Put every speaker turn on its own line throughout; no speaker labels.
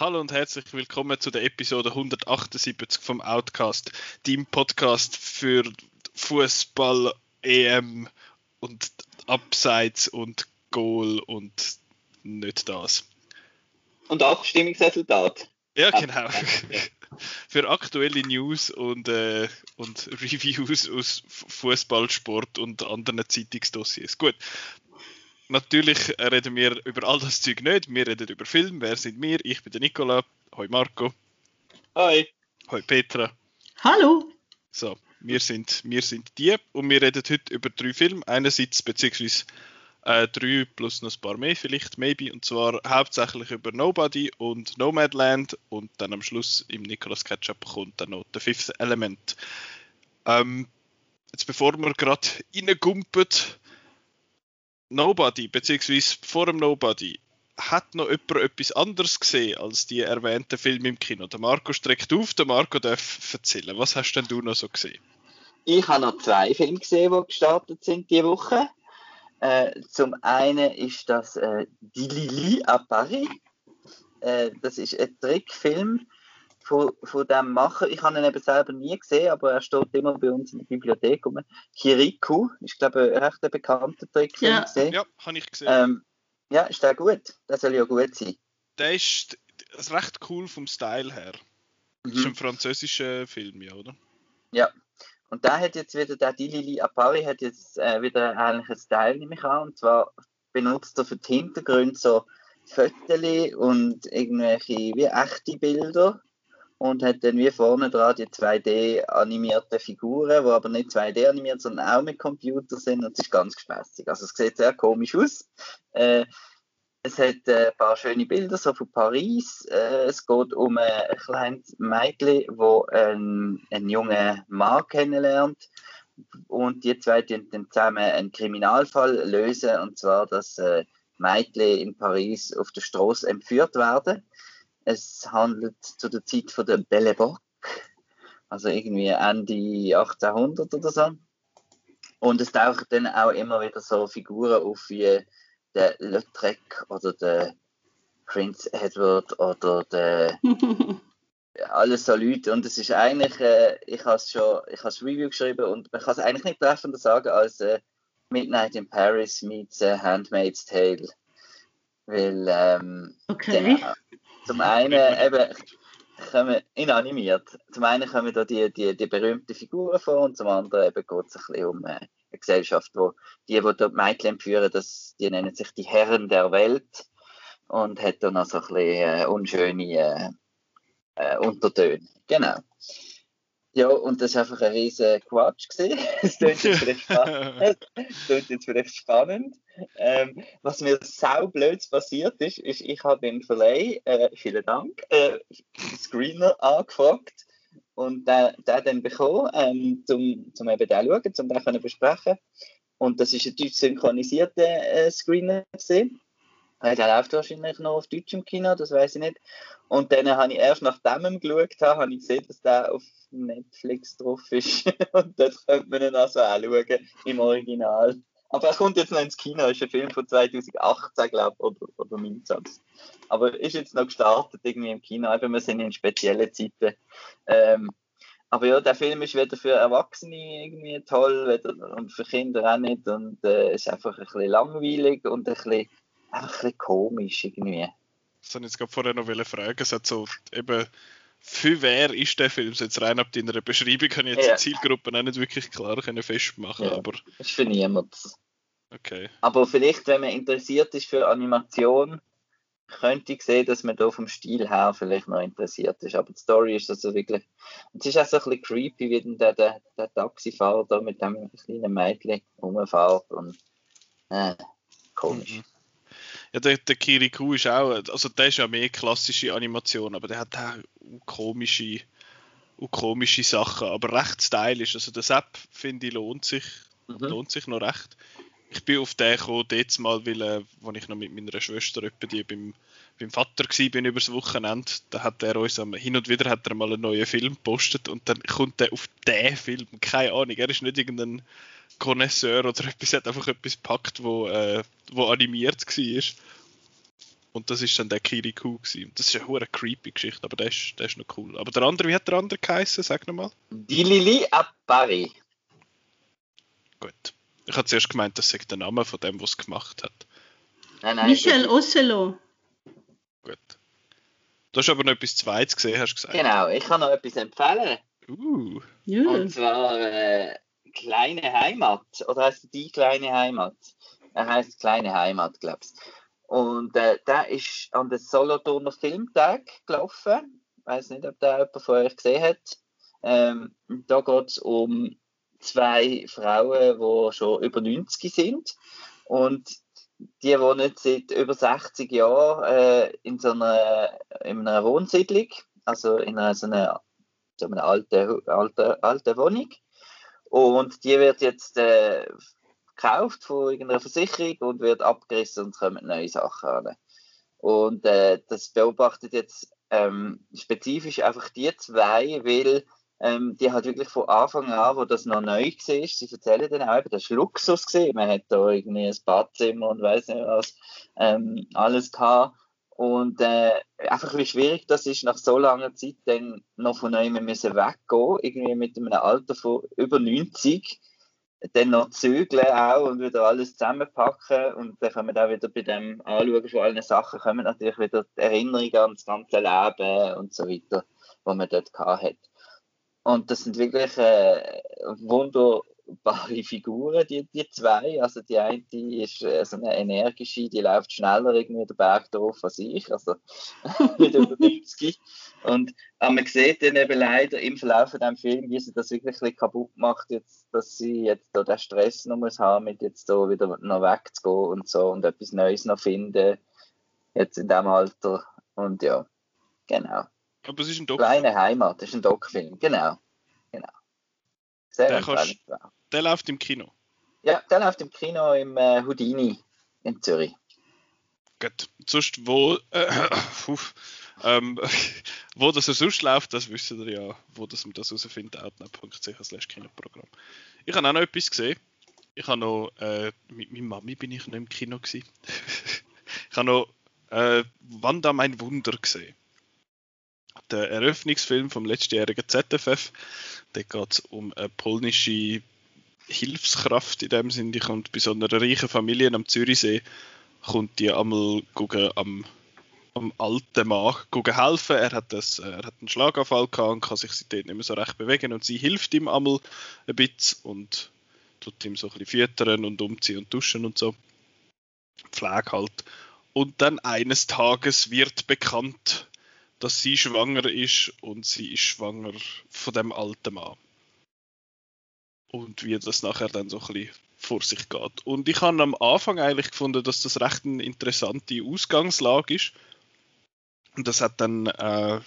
Hallo und herzlich willkommen zu der Episode 178 vom Outcast, dem Podcast für Fußball, EM und Abseits und Goal und nicht das.
Und Abstimmungsresultat.
Ja, genau. für aktuelle News und, äh, und Reviews aus Fußball, Sport und anderen Zeitungsdossiers. Gut, natürlich reden wir über all das Zeug nicht. Wir reden über Film. Wer sind wir? Ich bin der Nicola. Hoi Marco.
Hi.
Hoi Petra.
Hallo.
So, wir sind, wir sind die und wir reden heute über drei Filme. Einerseits beziehungsweise äh, drei plus noch ein paar mehr vielleicht, maybe. Und zwar hauptsächlich über Nobody und Nomadland und dann am Schluss im Nicolas Ketchup kommt dann noch The Fifth Element. Ähm, jetzt bevor wir gerade reingumpen, Nobody, beziehungsweise vor dem Nobody, hat noch jemand etwas anderes gesehen als die erwähnten Filme im Kino? Der Marco streckt auf, der Marco darf erzählen. Was hast denn du noch so gesehen?
Ich habe noch zwei Filme gesehen, die gestartet sind diese Woche. Äh, zum einen ist das äh, Die Lili à Paris. Äh, das ist ein Trickfilm von, von dem Macher. Ich habe ihn eben selber nie gesehen, aber er steht immer bei uns in der Bibliothek rum. Kirikou, ist glaube ich ein recht bekannter Trickfilm.
Ja,
gesehen.
ja habe ich gesehen.
Ähm, ja, ist der gut? Der soll ja gut sein.
Der ist recht cool vom Style her. Das ist ein französischer Film, ja, oder?
Ja. Und da hat jetzt wieder, der Dilili Apari hat jetzt äh, wieder einen Style, nehme ich an. Und zwar benutzt er für die Hintergründe so Fotos und irgendwelche wie echte Bilder und hat dann wie vorne dran die 2D animierte Figuren, die aber nicht 2D animiert, sondern auch mit Computer sind und es ist ganz gespässig. Also es sieht sehr komisch aus. Äh, es hat äh, ein paar schöne Bilder so von Paris. Äh, es geht um ein kleines Mädchen, wo einen, einen jungen Mann kennenlernt und die zwei dann zusammen einen Kriminalfall lösen und zwar, dass äh, Mädchen in Paris auf der Straße entführt werden es handelt zu der Zeit von der Belle Époque, also irgendwie Ende 1800 oder so. Und es tauchen dann auch immer wieder so Figuren auf wie der Lautrec oder der Prince Edward oder der alles so Leute und es ist eigentlich, äh, ich habe es schon, ich habe Review geschrieben und man kann es eigentlich nicht treffender sagen als äh, Midnight in Paris meets äh, Handmaid's Tale, weil ähm,
okay.
Genau, zum einen eben kommen, inanimiert. Zum einen kommen da die, die, die berühmten Figuren vor und zum anderen eben geht es ein bisschen um äh, Gesellschaft, wo die, die dort Mädchen führen, das, die nennen sich die Herren der Welt und hat dann noch so ein bisschen äh, unschöne äh, äh, Untertöne. Genau. Ja, und das war einfach ein riesen Quatsch. Es klingt jetzt vielleicht spannend. jetzt vielleicht spannend. Ähm, was mir saublöd passiert ist, ist, ich habe den Verleih, äh, vielen Dank, äh, Screener angefragt und der, der dann bekommen, ähm, zum eben den schauen, zum den können besprechen. Und das ist ein deutsch synchronisierter äh, Screener gesehen. Der läuft wahrscheinlich noch auf Deutsch im Kino, das weiß ich nicht. Und dann habe ich erst nachdem ich geschaut habe, habe ich gesehen, dass der auf Netflix drauf ist. und dort könnte man ihn also auch schauen, im Original. Aber er kommt jetzt noch ins Kino, ist ein Film von 2018, glaube ich, oder, oder 19. Aber ist jetzt noch gestartet irgendwie im Kino, eben wir sind in speziellen Zeiten. Ähm, aber ja, der Film ist weder für Erwachsene irgendwie toll weder, und für Kinder auch nicht und äh, ist einfach ein bisschen langweilig und ein bisschen einfach ein bisschen komisch irgendwie.
Das habe ich jetzt gerade vorher noch fragen. Es hat so eben, für wer ist der Film? So jetzt rein ab deiner Beschreibung kann ich jetzt
Ja.
die Zielgruppen auch nicht wirklich klar können festmachen,
Ja.
aber
Ist für niemanden.
okay.
Aber vielleicht, wenn man interessiert ist für Animation, könnte ich sehen, dass man da vom Stil her vielleicht noch interessiert ist. Aber die Story ist also wirklich. Es ist auch so ein bisschen creepy, wie der, der, der Taxifahrer da mit dem kleinen Mädchen rumfährt und äh, komisch.
Mhm. Ja, der, der Kirikou ist auch, also der ist ja mehr klassische Animation, aber der hat auch komische, komische Sachen, aber recht stylisch. Also der Sepp, finde ich, lohnt sich,
Mhm.
lohnt sich noch recht. ich bin auf den gekommen, jetzt mal, weil, äh, als ich noch mit meiner Schwester etwa die beim, beim Vater war, bin übers Wochenende, da hat er uns am, hin und wieder hat er mal einen neuen Film gepostet und dann kommt er auf den Film, keine Ahnung, er ist nicht irgendein Connoisseur oder etwas, hat einfach etwas gepackt, wo, äh, wo animiert war. Und das ist dann der Kirikou gewesen. Das ist eine hure creepy Geschichte, aber der ist, der ist noch cool. Aber der andere, wie hat der andere geheißen? Sag nochmal.
Dilili Appari.
Gut. Ich habe zuerst gemeint, das sei der Name von dem, was es gemacht hat.
Nein, nein, Michel Ocelot.
Gut. Du hast aber noch etwas Zweites gesehen, hast du gesagt.
Genau, ich kann noch etwas empfehlen.
Uh.
Ja. Und zwar äh, Kleine Heimat. Oder heißt die kleine Heimat? Er heißt Kleine Heimat, glaubst Und äh, der ist an den Solothurner Filmtag gelaufen. Ich weiß nicht, ob der jemand von euch gesehen hat. Ähm, da geht es um zwei Frauen, die schon über 90 sind. Und die wohnen seit über 60 Jahren äh, in so einer, in einer Wohnsiedlung, also in einer, so einer, so einer alten, alten, alten Wohnung. Und die wird jetzt äh, gekauft von irgendeiner Versicherung und wird abgerissen und kommen neue Sachen an. Und äh, das beobachtet jetzt ähm, spezifisch einfach die zwei, weil ähm, die hat wirklich von Anfang an, wo das noch neu war, sie erzählen dann auch, eben, das war Luxus gewesen. Man hat da irgendwie ein Badzimmer und weiß nicht was, ähm, alles gehabt. Und äh, einfach wie schwierig das ist, nach so langer Zeit dann noch von einem müssen weggehen, irgendwie mit einem Alter von über 90, dann noch zügeln auch und wieder alles zusammenpacken und dann können wir auch wieder bei dem Anschauen von allen Sachen kommen natürlich wieder die Erinnerungen an das ganze Leben und so weiter, was man dort gehabt hat. Und das sind wirklich äh, wunderbare Figuren, die, die zwei. Also die eine die ist äh, so eine energische, die läuft schneller irgendwie den Berg drauf als ich, also mit über 90. Und aber man sieht dann eben leider im Verlauf von dem Film, wie sie das wirklich ein kaputt macht, jetzt, dass sie jetzt da den Stress noch muss haben, mit jetzt da wieder noch wegzugehen und so und etwas Neues noch finden, jetzt in dem Alter. Und ja, genau.
Aber es ist ein Doc.
Kleine Heimat, das ist ein Doc-Film, genau. genau.
Sehr der, kannst, der läuft im Kino.
Ja, der läuft im Kino im äh, Houdini in Zürich.
Gut. Sonst, wo, äh, ähm, wo das er sonst läuft, das wissen ihr ja, wo das man das herausfindet, outnet.ch Kinoprogramm. Ich habe auch noch etwas gesehen. Ich habe noch, äh, mit meiner Mami bin ich noch im Kino gewesen. ich habe noch äh, Wanda mein Wunder gesehen der Eröffnungsfilm vom letztjährigen ZFF. Da geht es um eine polnische Hilfskraft in dem Sinne. Die kommt bei so einer reichen Familie am Zürichsee, kommt die einmal gucken, am, am alten Mann gucken helfen. Er hat, das, er hat einen Schlaganfall gehabt und kann sich seitdem nicht mehr so recht bewegen und sie hilft ihm einmal ein bisschen und tut ihm so ein bisschen füttern und umziehen und duschen und so. Pflege halt. Und dann eines Tages wird bekannt, dass sie schwanger ist und sie ist schwanger von dem alten Mann. Und wie das nachher dann so ein bisschen vor sich geht. Und ich habe am Anfang eigentlich gefunden, dass das recht eine interessante Ausgangslage ist. Und das hat dann, äh,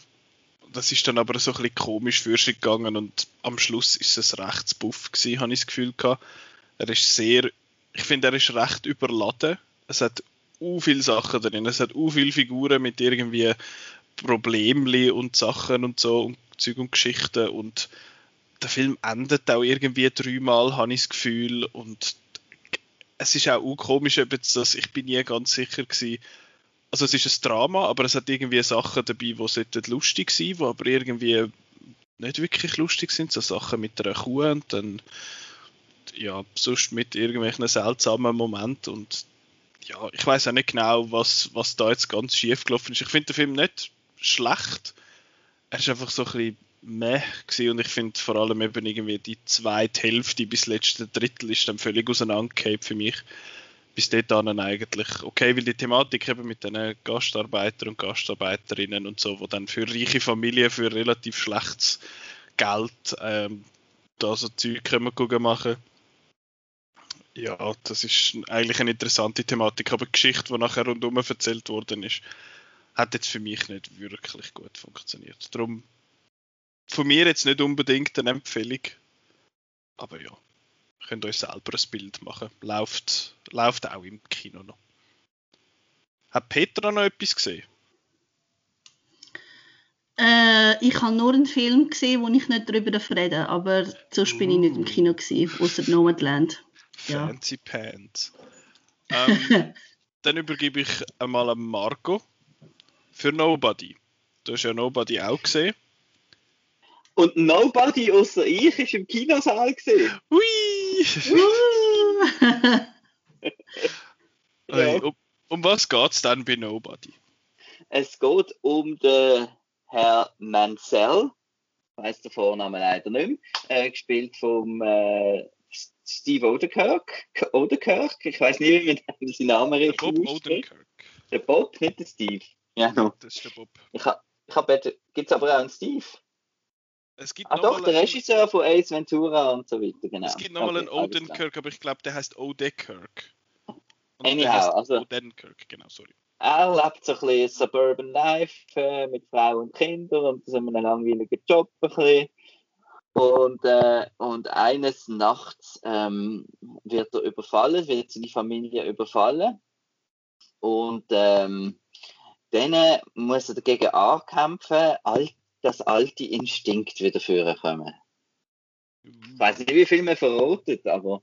das ist dann aber so ein bisschen komisch für sich gegangen und am Schluss ist es recht buff gewesen, habe ich das Gefühl gehabt. Er ist sehr, ich finde, er ist recht überladen. Es hat u viele Sachen drin. Es hat u viele Figuren mit irgendwie Problemli und Sachen und so und Zeug und Geschichten und der Film endet auch irgendwie dreimal, habe ich das Gefühl und es ist auch komisch, ob jetzt das, ich bin nie ganz sicher gewesen, also es ist ein Drama, aber es hat irgendwie Sachen dabei, die lustig sein die aber irgendwie nicht wirklich lustig sind, so Sachen mit einer Kuh und dann ja, sonst mit irgendwelchen seltsamen Momenten und ja, ich weiß auch nicht genau, was, was da jetzt ganz schief gelaufen ist. Ich finde den Film nicht schlecht. Er ist einfach so ein bisschen meh gewesen und ich finde vor allem eben irgendwie die zweite Hälfte bis letzte Drittel ist dann völlig auseinandergehabt für mich. Bis dann eigentlich okay, weil die Thematik eben mit den Gastarbeitern und Gastarbeiterinnen und so, wo dann für reiche Familien für relativ schlechtes Geld ähm, da so Zeug können machen ja, das ist eigentlich eine interessante Thematik, aber die Geschichte, die nachher rundum erzählt worden ist, hat jetzt für mich nicht wirklich gut funktioniert. Darum von mir jetzt nicht unbedingt eine Empfehlung. Aber ja, könnt euch selber ein Bild machen. Läuft, läuft auch im Kino noch. Hat Petra noch etwas gesehen?
Äh, ich habe nur einen Film gesehen, wo ich nicht darüber reden darf, aber sonst bin ich nicht im Kino gesehen, außer Nomadland.
Ja. Fancy Pants. Ähm, dann übergebe ich einmal an Marco für Nobody. Du hast ja Nobody auch gesehen.
Und Nobody außer ich ist im Kinosaal gesehen.
Hui! hey, um, um was geht es dann bei Nobody?
Es geht um den Herr Mansell, ich weiß der Vorname leider nicht mehr, äh, gespielt vom äh, Steve Odenkirk. Odenkirk, ich weiß nicht, wie man seinen Namen richtig
Bob Odenkirk.
Der Bob, nicht der Steve. Ja, no.
Das ist der Bob.
Ich habe ich gibt es aber auch einen Steve?
Es gibt
ah doch, der Regisseur von Ace Ventura und so weiter, genau.
Es gibt nochmal einen Odenkirk, aber ich glaube, der heißt Odekirk.
Anyhow, also...
Odenkirk, genau, sorry.
Er lebt so ein bisschen Suburban Life äh, mit Frau und Kindern und so einem langweiligen Job ein bisschen. Und, äh, und eines Nachts ähm, wird er überfallen, wird seine Familie überfallen. Und ähm, dann muss er dagegen ankämpfen, alt, dass alte Instinkt wieder vorkommen. Ich weiß nicht, wie viel man verrotet, aber.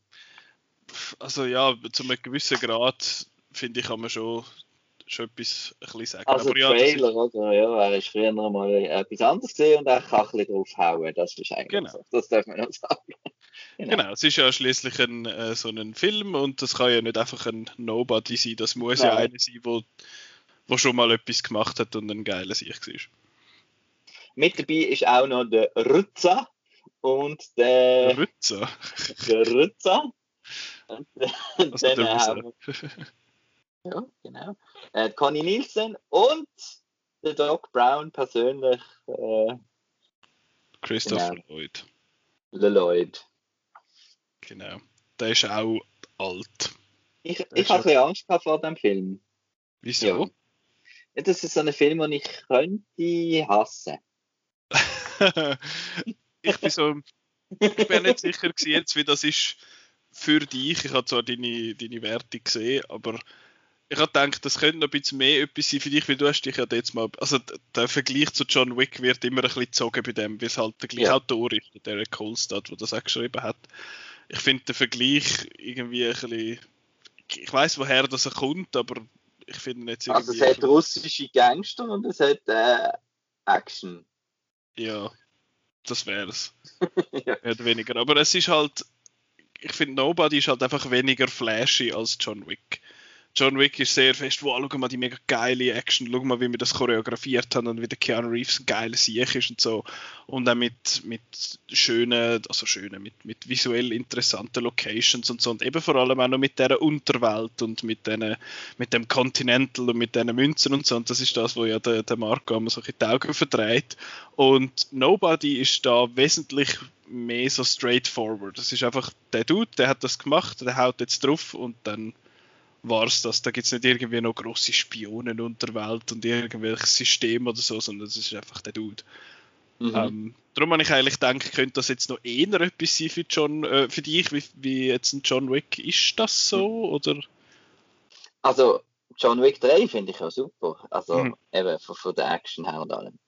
Also ja, zu einem gewissen Grad finde ich, kann man schon schon etwas ein bisschen sagen.
Also
Aber
ja, Trailer, oder? Ja, er ist früher noch mal etwas anderes gesehen und er kann ein bisschen draufhauen. Das ist eigentlich genau. so. Das darf man noch sagen.
Genau. genau, es ist ja schließlich ein, äh, so ein Film und das kann ja nicht einfach ein Nobody sein. Das muss Nein. ja einer sein, wo, wo schon mal etwas gemacht hat und ein geiler Sieg war.
Mit dabei ist auch noch der Rütza und der.
Rütza?
Der Rütza. Und,
also der
ja, genau. Äh, Conny Nielsen und der Doc Brown persönlich. Äh,
Christopher genau. Lloyd.
Le Lloyd.
Genau. Der ist auch alt.
Ich, ich habe ein bisschen Angst vor dem Film.
Wieso?
Ja. Das ist so ein Film, den ich könnte hassen.
ich bin so. Ich bin nicht sicher jetzt, wie das ist für dich. Ich habe zwar deine, deine Werte gesehen, aber ich habe gedacht, das könnte noch ein bisschen mehr etwas sein für dich, weil du hast dich ja jetzt mal, also der Vergleich zu John Wick wird immer ein bisschen gezogen bei dem, weil es halt der gleiche ja. Autor ist, der Derek Kolstad, der das auch geschrieben hat. Ich finde den Vergleich irgendwie ein bisschen, ich weiß woher das er kommt, aber ich finde jetzt
irgendwie... Also es hat russische Gangster und es hat äh, Action.
Ja, das wäre es. ja. Mehr oder weniger. Aber es ist halt, ich finde Nobody ist halt einfach weniger flashy als John Wick. John Wick ist sehr fest, wow, schau mal die mega geile Action, schau mal, wie wir das choreografiert haben und wie der Keanu Reeves ein geiler Sieg ist und so. Und auch mit, mit schönen, also schönen, mit, mit visuell interessanten Locations und so. Und eben vor allem auch noch mit dieser Unterwelt und mit, den, mit dem Continental und mit diesen Münzen und so. Und das ist das, wo ja der, der Marco immer so in die Augen verdreht. Und Nobody ist da wesentlich mehr so straightforward. Das ist einfach der Dude, der hat das gemacht, der haut jetzt drauf und dann war es das. Da gibt es nicht irgendwie noch grosse Spionen unter Welt und irgendwelches System oder so, sondern es ist einfach der Dude. Mhm. Ähm, darum habe ich eigentlich gedacht, könnte das jetzt noch eher etwas sein für, John, äh, für dich, wie, wie jetzt ein John Wick. Ist das so? Mhm. Oder?
Also, John Wick 3 finde ich auch super. Also, mhm. eben von, von, der Action her und allem.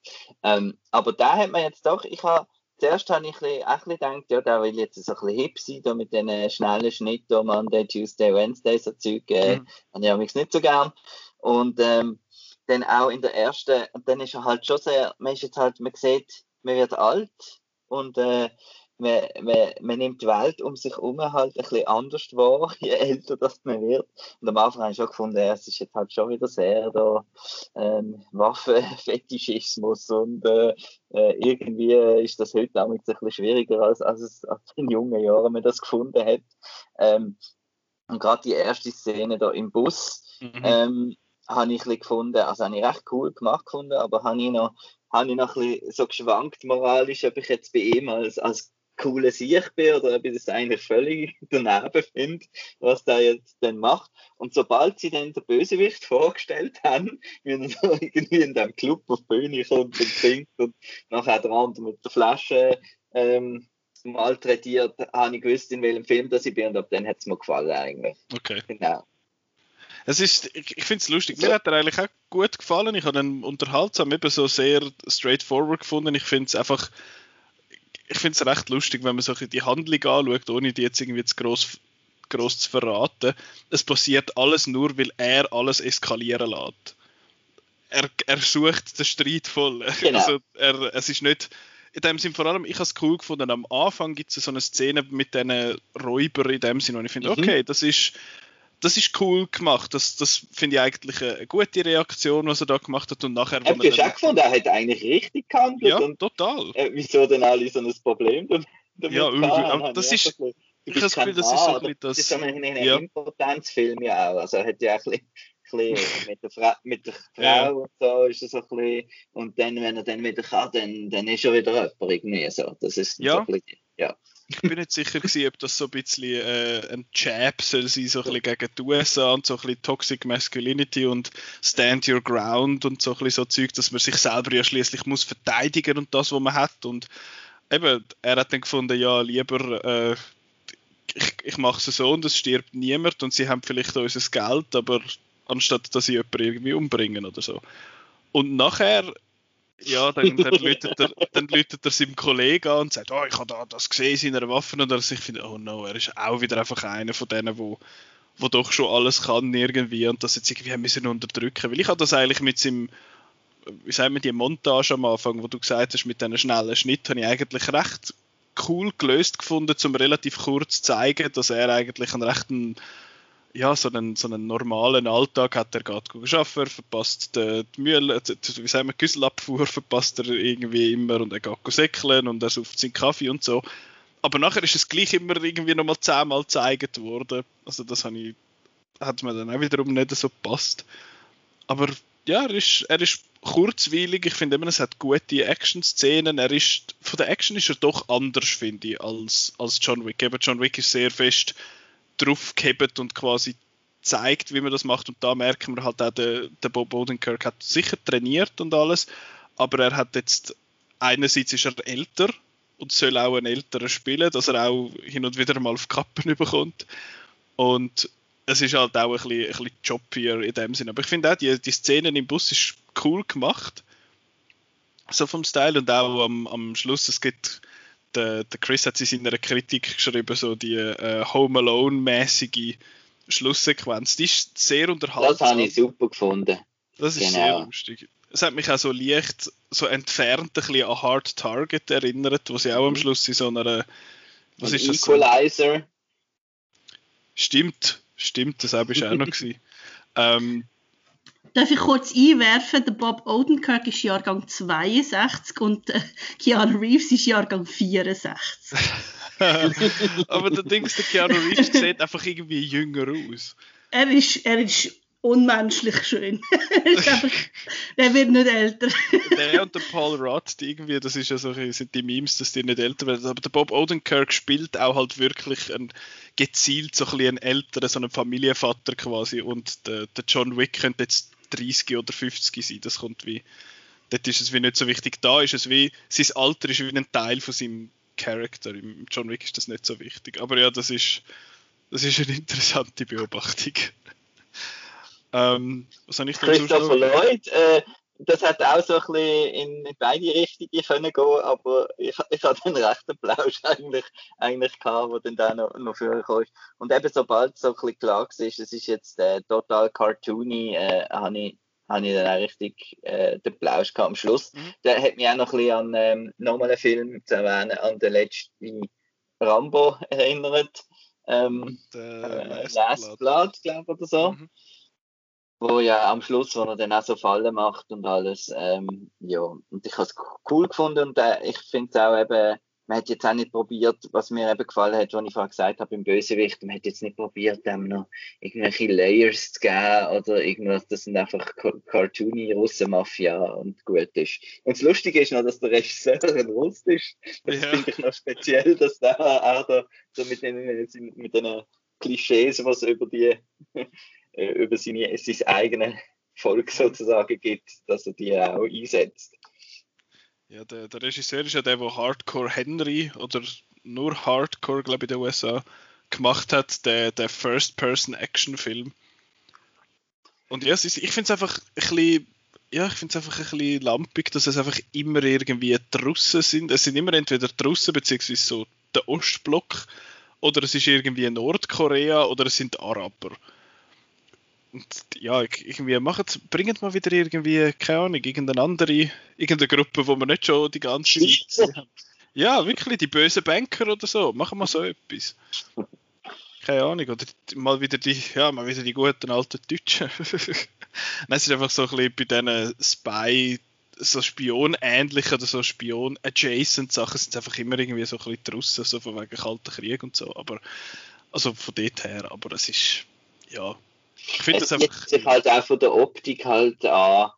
Ähm, aber da hat man jetzt doch, ich habe zuerst habe ich ein bisschen gedacht, ja, der will jetzt so ein bisschen hip sein, da mit den schnellen Schnitten, Monday, Tuesday, Wednesday, so Zeug, äh, mhm. habe ich übrigens nicht so gern. Und ähm, dann auch in der ersten, und dann ist er halt schon sehr, man ist jetzt halt, man sieht, man wird alt und äh, man, man, man nimmt die Welt um sich herum halt ein bisschen anders wahr, je älter das man wird. Und am Anfang habe ich schon gefunden, es ist jetzt halt schon wieder sehr da ähm, Waffenfetischismus und äh, äh, irgendwie ist das heute auch ein bisschen schwieriger, als, als es in jungen Jahren man das gefunden hat. Ähm, und gerade die erste Szene da im Bus, mhm. ähm, habe ich ein gefunden, also habe ich recht cool gemacht gefunden, aber habe ich noch, habe ich noch ein bisschen so geschwankt moralisch, ob ich jetzt bei ihm als, als coole Sicht bin oder ob ich das eigentlich völlig daneben finde, was der jetzt dann macht. Und sobald sie dann den Bösewicht vorgestellt haben, wie er so irgendwie in dem Club auf die Bühne kommt und trinkt und nachher der andere mit der Flasche ähm, malträtiert, habe ich gewusst, in welchem Film das ich bin und ab dann hat es mir gefallen eigentlich.
Okay.
Genau.
Es ist, ich, ich finde es lustig. Mir hat er eigentlich auch gut gefallen. Ich habe ihn unterhaltsam, eben so sehr straightforward gefunden. Ich finde es einfach, ich finde es recht lustig, wenn man so die Handlung anschaut, ohne die jetzt irgendwie zu gross, gross zu verraten. Es passiert alles nur, weil er alles eskalieren lässt. Er, er sucht den Streit voll.
Genau.
Also er, es ist nicht, in dem Sinn vor allem, ich habe es cool gefunden, am Anfang gibt es so eine Szene mit diesen Räubern in dem Sinn, und ich finde,
Mhm.
okay, das ist, das ist cool gemacht. Das, das finde ich eigentlich eine, gute Reaktion, was er da gemacht hat. Und nachher,
Habt ihr schon gefunden, er hat eigentlich richtig gehandelt
Ja,
und
total.
äh, wieso denn alle so ein Problem damit
Ja, übel. Aber das ist-
einfach
ich habe das Gefühl, das ist so ein bisschen
Das ist
das-
so ein, ein
ja.
Impotenzfilm ja auch. Also er hat ja ein bisschen, ein bisschen mit, der Frau, mit der Frau
Ja.
und so ist er so ein bisschen, und dann, wenn er dann wieder kann, dann, dann ist er wieder jemand irgendwie so. Das ist
Ja.
so ein bisschen, ja.
Ich bin nicht sicher gewesen, ob das so ein bisschen äh, ein Jab soll sein, so ein bisschen gegen die USA und so ein bisschen Toxic Masculinity und Stand Your Ground und so ein bisschen so Zeug, dass man sich selber ja schließlich muss verteidigen und das, was man hat. Und eben, er hat dann gefunden, ja, lieber äh, ich, ich mache es so und es stirbt niemand und sie haben vielleicht unser Geld, aber anstatt dass sie jemanden irgendwie umbringen oder so. Und nachher, ja, dann, dann, läutet er, er seinem Kollegen an und sagt, oh, ich habe da das gesehen in seiner Waffe und er sich findet, oh no, er ist auch wieder einfach einer von denen, wo, wo doch schon alles kann irgendwie und das jetzt irgendwie müssen unterdrücken. Weil ich habe das eigentlich mit seinem, wie sagen wir, die Montage am Anfang, wo du gesagt hast, mit diesen schnellen Schnitt, habe ich eigentlich recht cool gelöst gefunden, um relativ kurz zu zeigen, dass er eigentlich einen rechten ja, so einen, so einen normalen Alltag hat. Er gut arbeiten, er verpasst die, die Mühle, die, die, wie sagen wir, Güsselabfuhr verpasst er irgendwie immer und er geht säckeln und er sauft seinen Kaffee und so. Aber nachher ist es gleich immer irgendwie nochmal zehnmal gezeigt worden. Also das ich, hat mir dann auch wiederum nicht so gepasst. Aber ja, er ist, er ist kurzweilig. Ich finde immer, es hat gute Action-Szenen. Er ist, von der Action ist er doch anders, finde ich, als, als John Wick. Eben John Wick ist sehr fest draufgehebt und quasi zeigt, wie man das macht. Und da merken wir halt auch, der, der Bob Odenkirk hat sicher trainiert und alles, aber er hat jetzt, einerseits ist er älter und soll auch einen älteren spielen, dass er auch hin und wieder mal auf Kappen bekommt. Und es ist halt auch ein bisschen, ein bisschen choppier in dem Sinn. Aber ich finde auch, die, die Szenen im Bus ist cool gemacht. So vom Style und auch am, am Schluss, es gibt der, der Chris hat in seiner Kritik geschrieben, so die äh, Home Alone-mäßige Schlusssequenz. Die ist sehr unterhaltsam.
Das habe ich super gefunden.
Das ist
Genau.
sehr lustig. Es hat mich auch so leicht, so entfernt ein bisschen an Hard Target erinnert, wo sie auch am
Mhm.
Schluss in so einer. Was
Und
ist das? so-
Equalizer.
Stimmt, stimmt, das habe ich auch noch gesehen. Ähm,
Darf ich kurz einwerfen, der Bob Odenkirk ist Jahrgang 62 und äh, Keanu Reeves ist Jahrgang 64.
aber der Dings, der Keanu Reeves sieht einfach irgendwie jünger aus.
Er ist, er ist unmenschlich schön. er, ist einfach, er wird nicht älter.
Der und der Paul Rudd, die irgendwie, das ist ja so, sind die Memes, dass die nicht älter werden. Aber der Bob Odenkirk spielt auch halt wirklich ein, gezielt so ein bisschen einen älteren, so einen Familienvater quasi. Und der, der John Wick könnte jetzt 30 oder 50 sein. Das kommt wie, dort ist es wie nicht so wichtig. Da ist es wie, sein Alter ist wie ein Teil von seinem Charakter. Im John Wick ist das nicht so wichtig. Aber ja, das ist, das ist eine interessante Beobachtung. ähm, was habe ich
Christopher? Lloyd, äh, das hat auch so ein bisschen in beide Richtungen können gehen, aber ich, ich hatte einen rechten Plausch eigentlich, eigentlich gehabt, wo dann da noch, noch vorgekommen ist. Und eben sobald so ein bisschen klar war, es ist jetzt äh, total cartoony, äh, habe ich, habe ich dann auch richtig äh, den Plausch gehabt am Schluss.
Mhm.
Der hat mich auch noch ein bisschen an ähm, nochmal einen Film zu erwähnen, an den letzten Rambo erinnert. Ähm,
Der
äh,
Last
Last
Blood.
Blood, glaube ich, oder so
Mhm.
Wo ja am Schluss, wo er dann auch so Fallen macht und alles, ähm, ja, und ich habe es cool gefunden und äh, ich finde es auch eben, man hat jetzt auch nicht probiert, was mir eben gefallen hat, was ich vorhin gesagt habe, im Bösewicht, man hat jetzt nicht probiert, dem noch irgendwelche Layers zu geben oder irgendwas, das sind einfach ca- cartoony Russen-Mafia und gut ist. Und das Lustige ist noch, dass der Regisseur ein Russ ist, das
Ja.
finde ich noch speziell, dass der auch da so mit den, mit den Klischees, was über die äh, über seine, sein eigenes Volk sozusagen gibt, dass er die auch einsetzt.
Ja, der, der Regisseur ist ja der, der Hardcore Henry oder nur Hardcore, glaube ich, in den USA gemacht hat, der, der First-Person-Action-Film. Und ja, ich finde es einfach ein bisschen, ja, ich finde es einfach ein bisschen lampig, dass es einfach immer irgendwie Russen sind. Es sind immer entweder Russen beziehungsweise so der Ostblock oder es ist irgendwie Nordkorea oder es sind Araber. Und ja, irgendwie macht, bringt mal wieder irgendwie, keine Ahnung, irgendeine andere, irgendeine Gruppe, wo man nicht schon die ganze Zeit haben. Ja, wirklich, die bösen Banker oder so. Machen wir so etwas. Keine Ahnung, oder mal wieder die, ja, mal wieder die guten alten Deutschen. Nein, es ist einfach so ein bisschen bei diesen Spy, so Spion-ähnlichen oder so Spion-adjacent Sachen sind es einfach immer irgendwie so ein bisschen draussen, so von wegen Kalten Krieg und so. Aber, also von dort her, aber es ist, ja.
Ich finde das einfach. sich halt auch von der Optik halt an,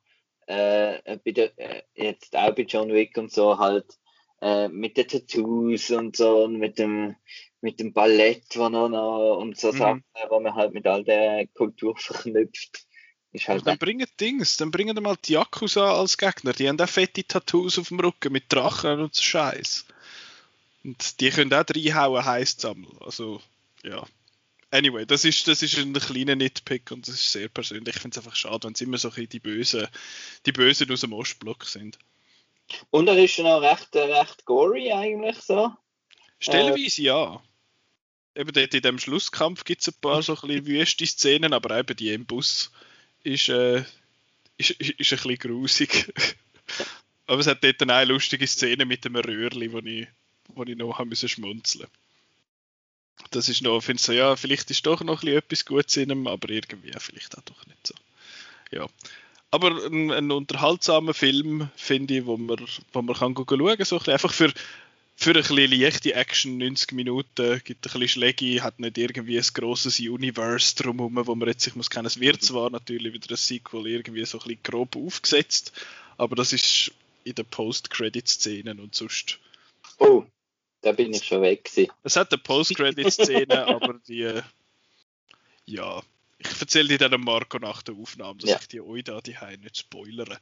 äh, bei der, äh, jetzt auch bei John Wick und so halt, äh, mit den Tattoos und so und mit dem, mit dem Ballett, wo noch, und so mhm. Sachen, wo man halt mit all der Kultur verknüpft.
Halt dann bringen Dings, dann bringen mal die Yakuza als Gegner. Die haben auch fette Tattoos auf dem Rücken mit Drachen und so Scheiß. Und die können auch reinhauen, heiß sammeln. Also, ja. Anyway, das ist, das ist ein kleiner Nitpick und das ist sehr persönlich. Ich finde es einfach schade, wenn es immer so ein die Bösen, die Bösen aus dem Ostblock sind.
Und er ist schon auch recht, recht gory eigentlich so.
Stellenweise äh, ja. Eben dort in dem Schlusskampf gibt es ein paar so ein wüste Szenen, aber eben die im Bus ist, äh, ist, ist, ist ein bisschen grusig. Aber es hat dort eine lustige Szene mit dem Röhrli, wo ich, wo ich noch haben müssen schmunzeln Das ist noch, finde ich so, ja, vielleicht ist doch noch ein etwas Gutes in ihm, aber irgendwie vielleicht auch doch nicht so. Ja. Aber ein, ein unterhaltsamer Film, finde ich, wo man, wo man kann schauen kann, so ein einfach für, für ein bisschen leichte Action, 90 Minuten, gibt ein bisschen Schläge, hat nicht irgendwie ein grosses Universe drumherum, wo man jetzt sich muss kennen. Es wird zwar natürlich wieder ein Sequel irgendwie so ein bisschen grob aufgesetzt, aber das ist in den Post-Credit-Szenen und sonst.
Oh, da bin ich schon weg gewesen.
Es hat eine Post-Credit-Szene, aber die, ja, ich erzähle dir dann Marco nach der Aufnahme, dass ja. ich die euch da die nicht spoilere.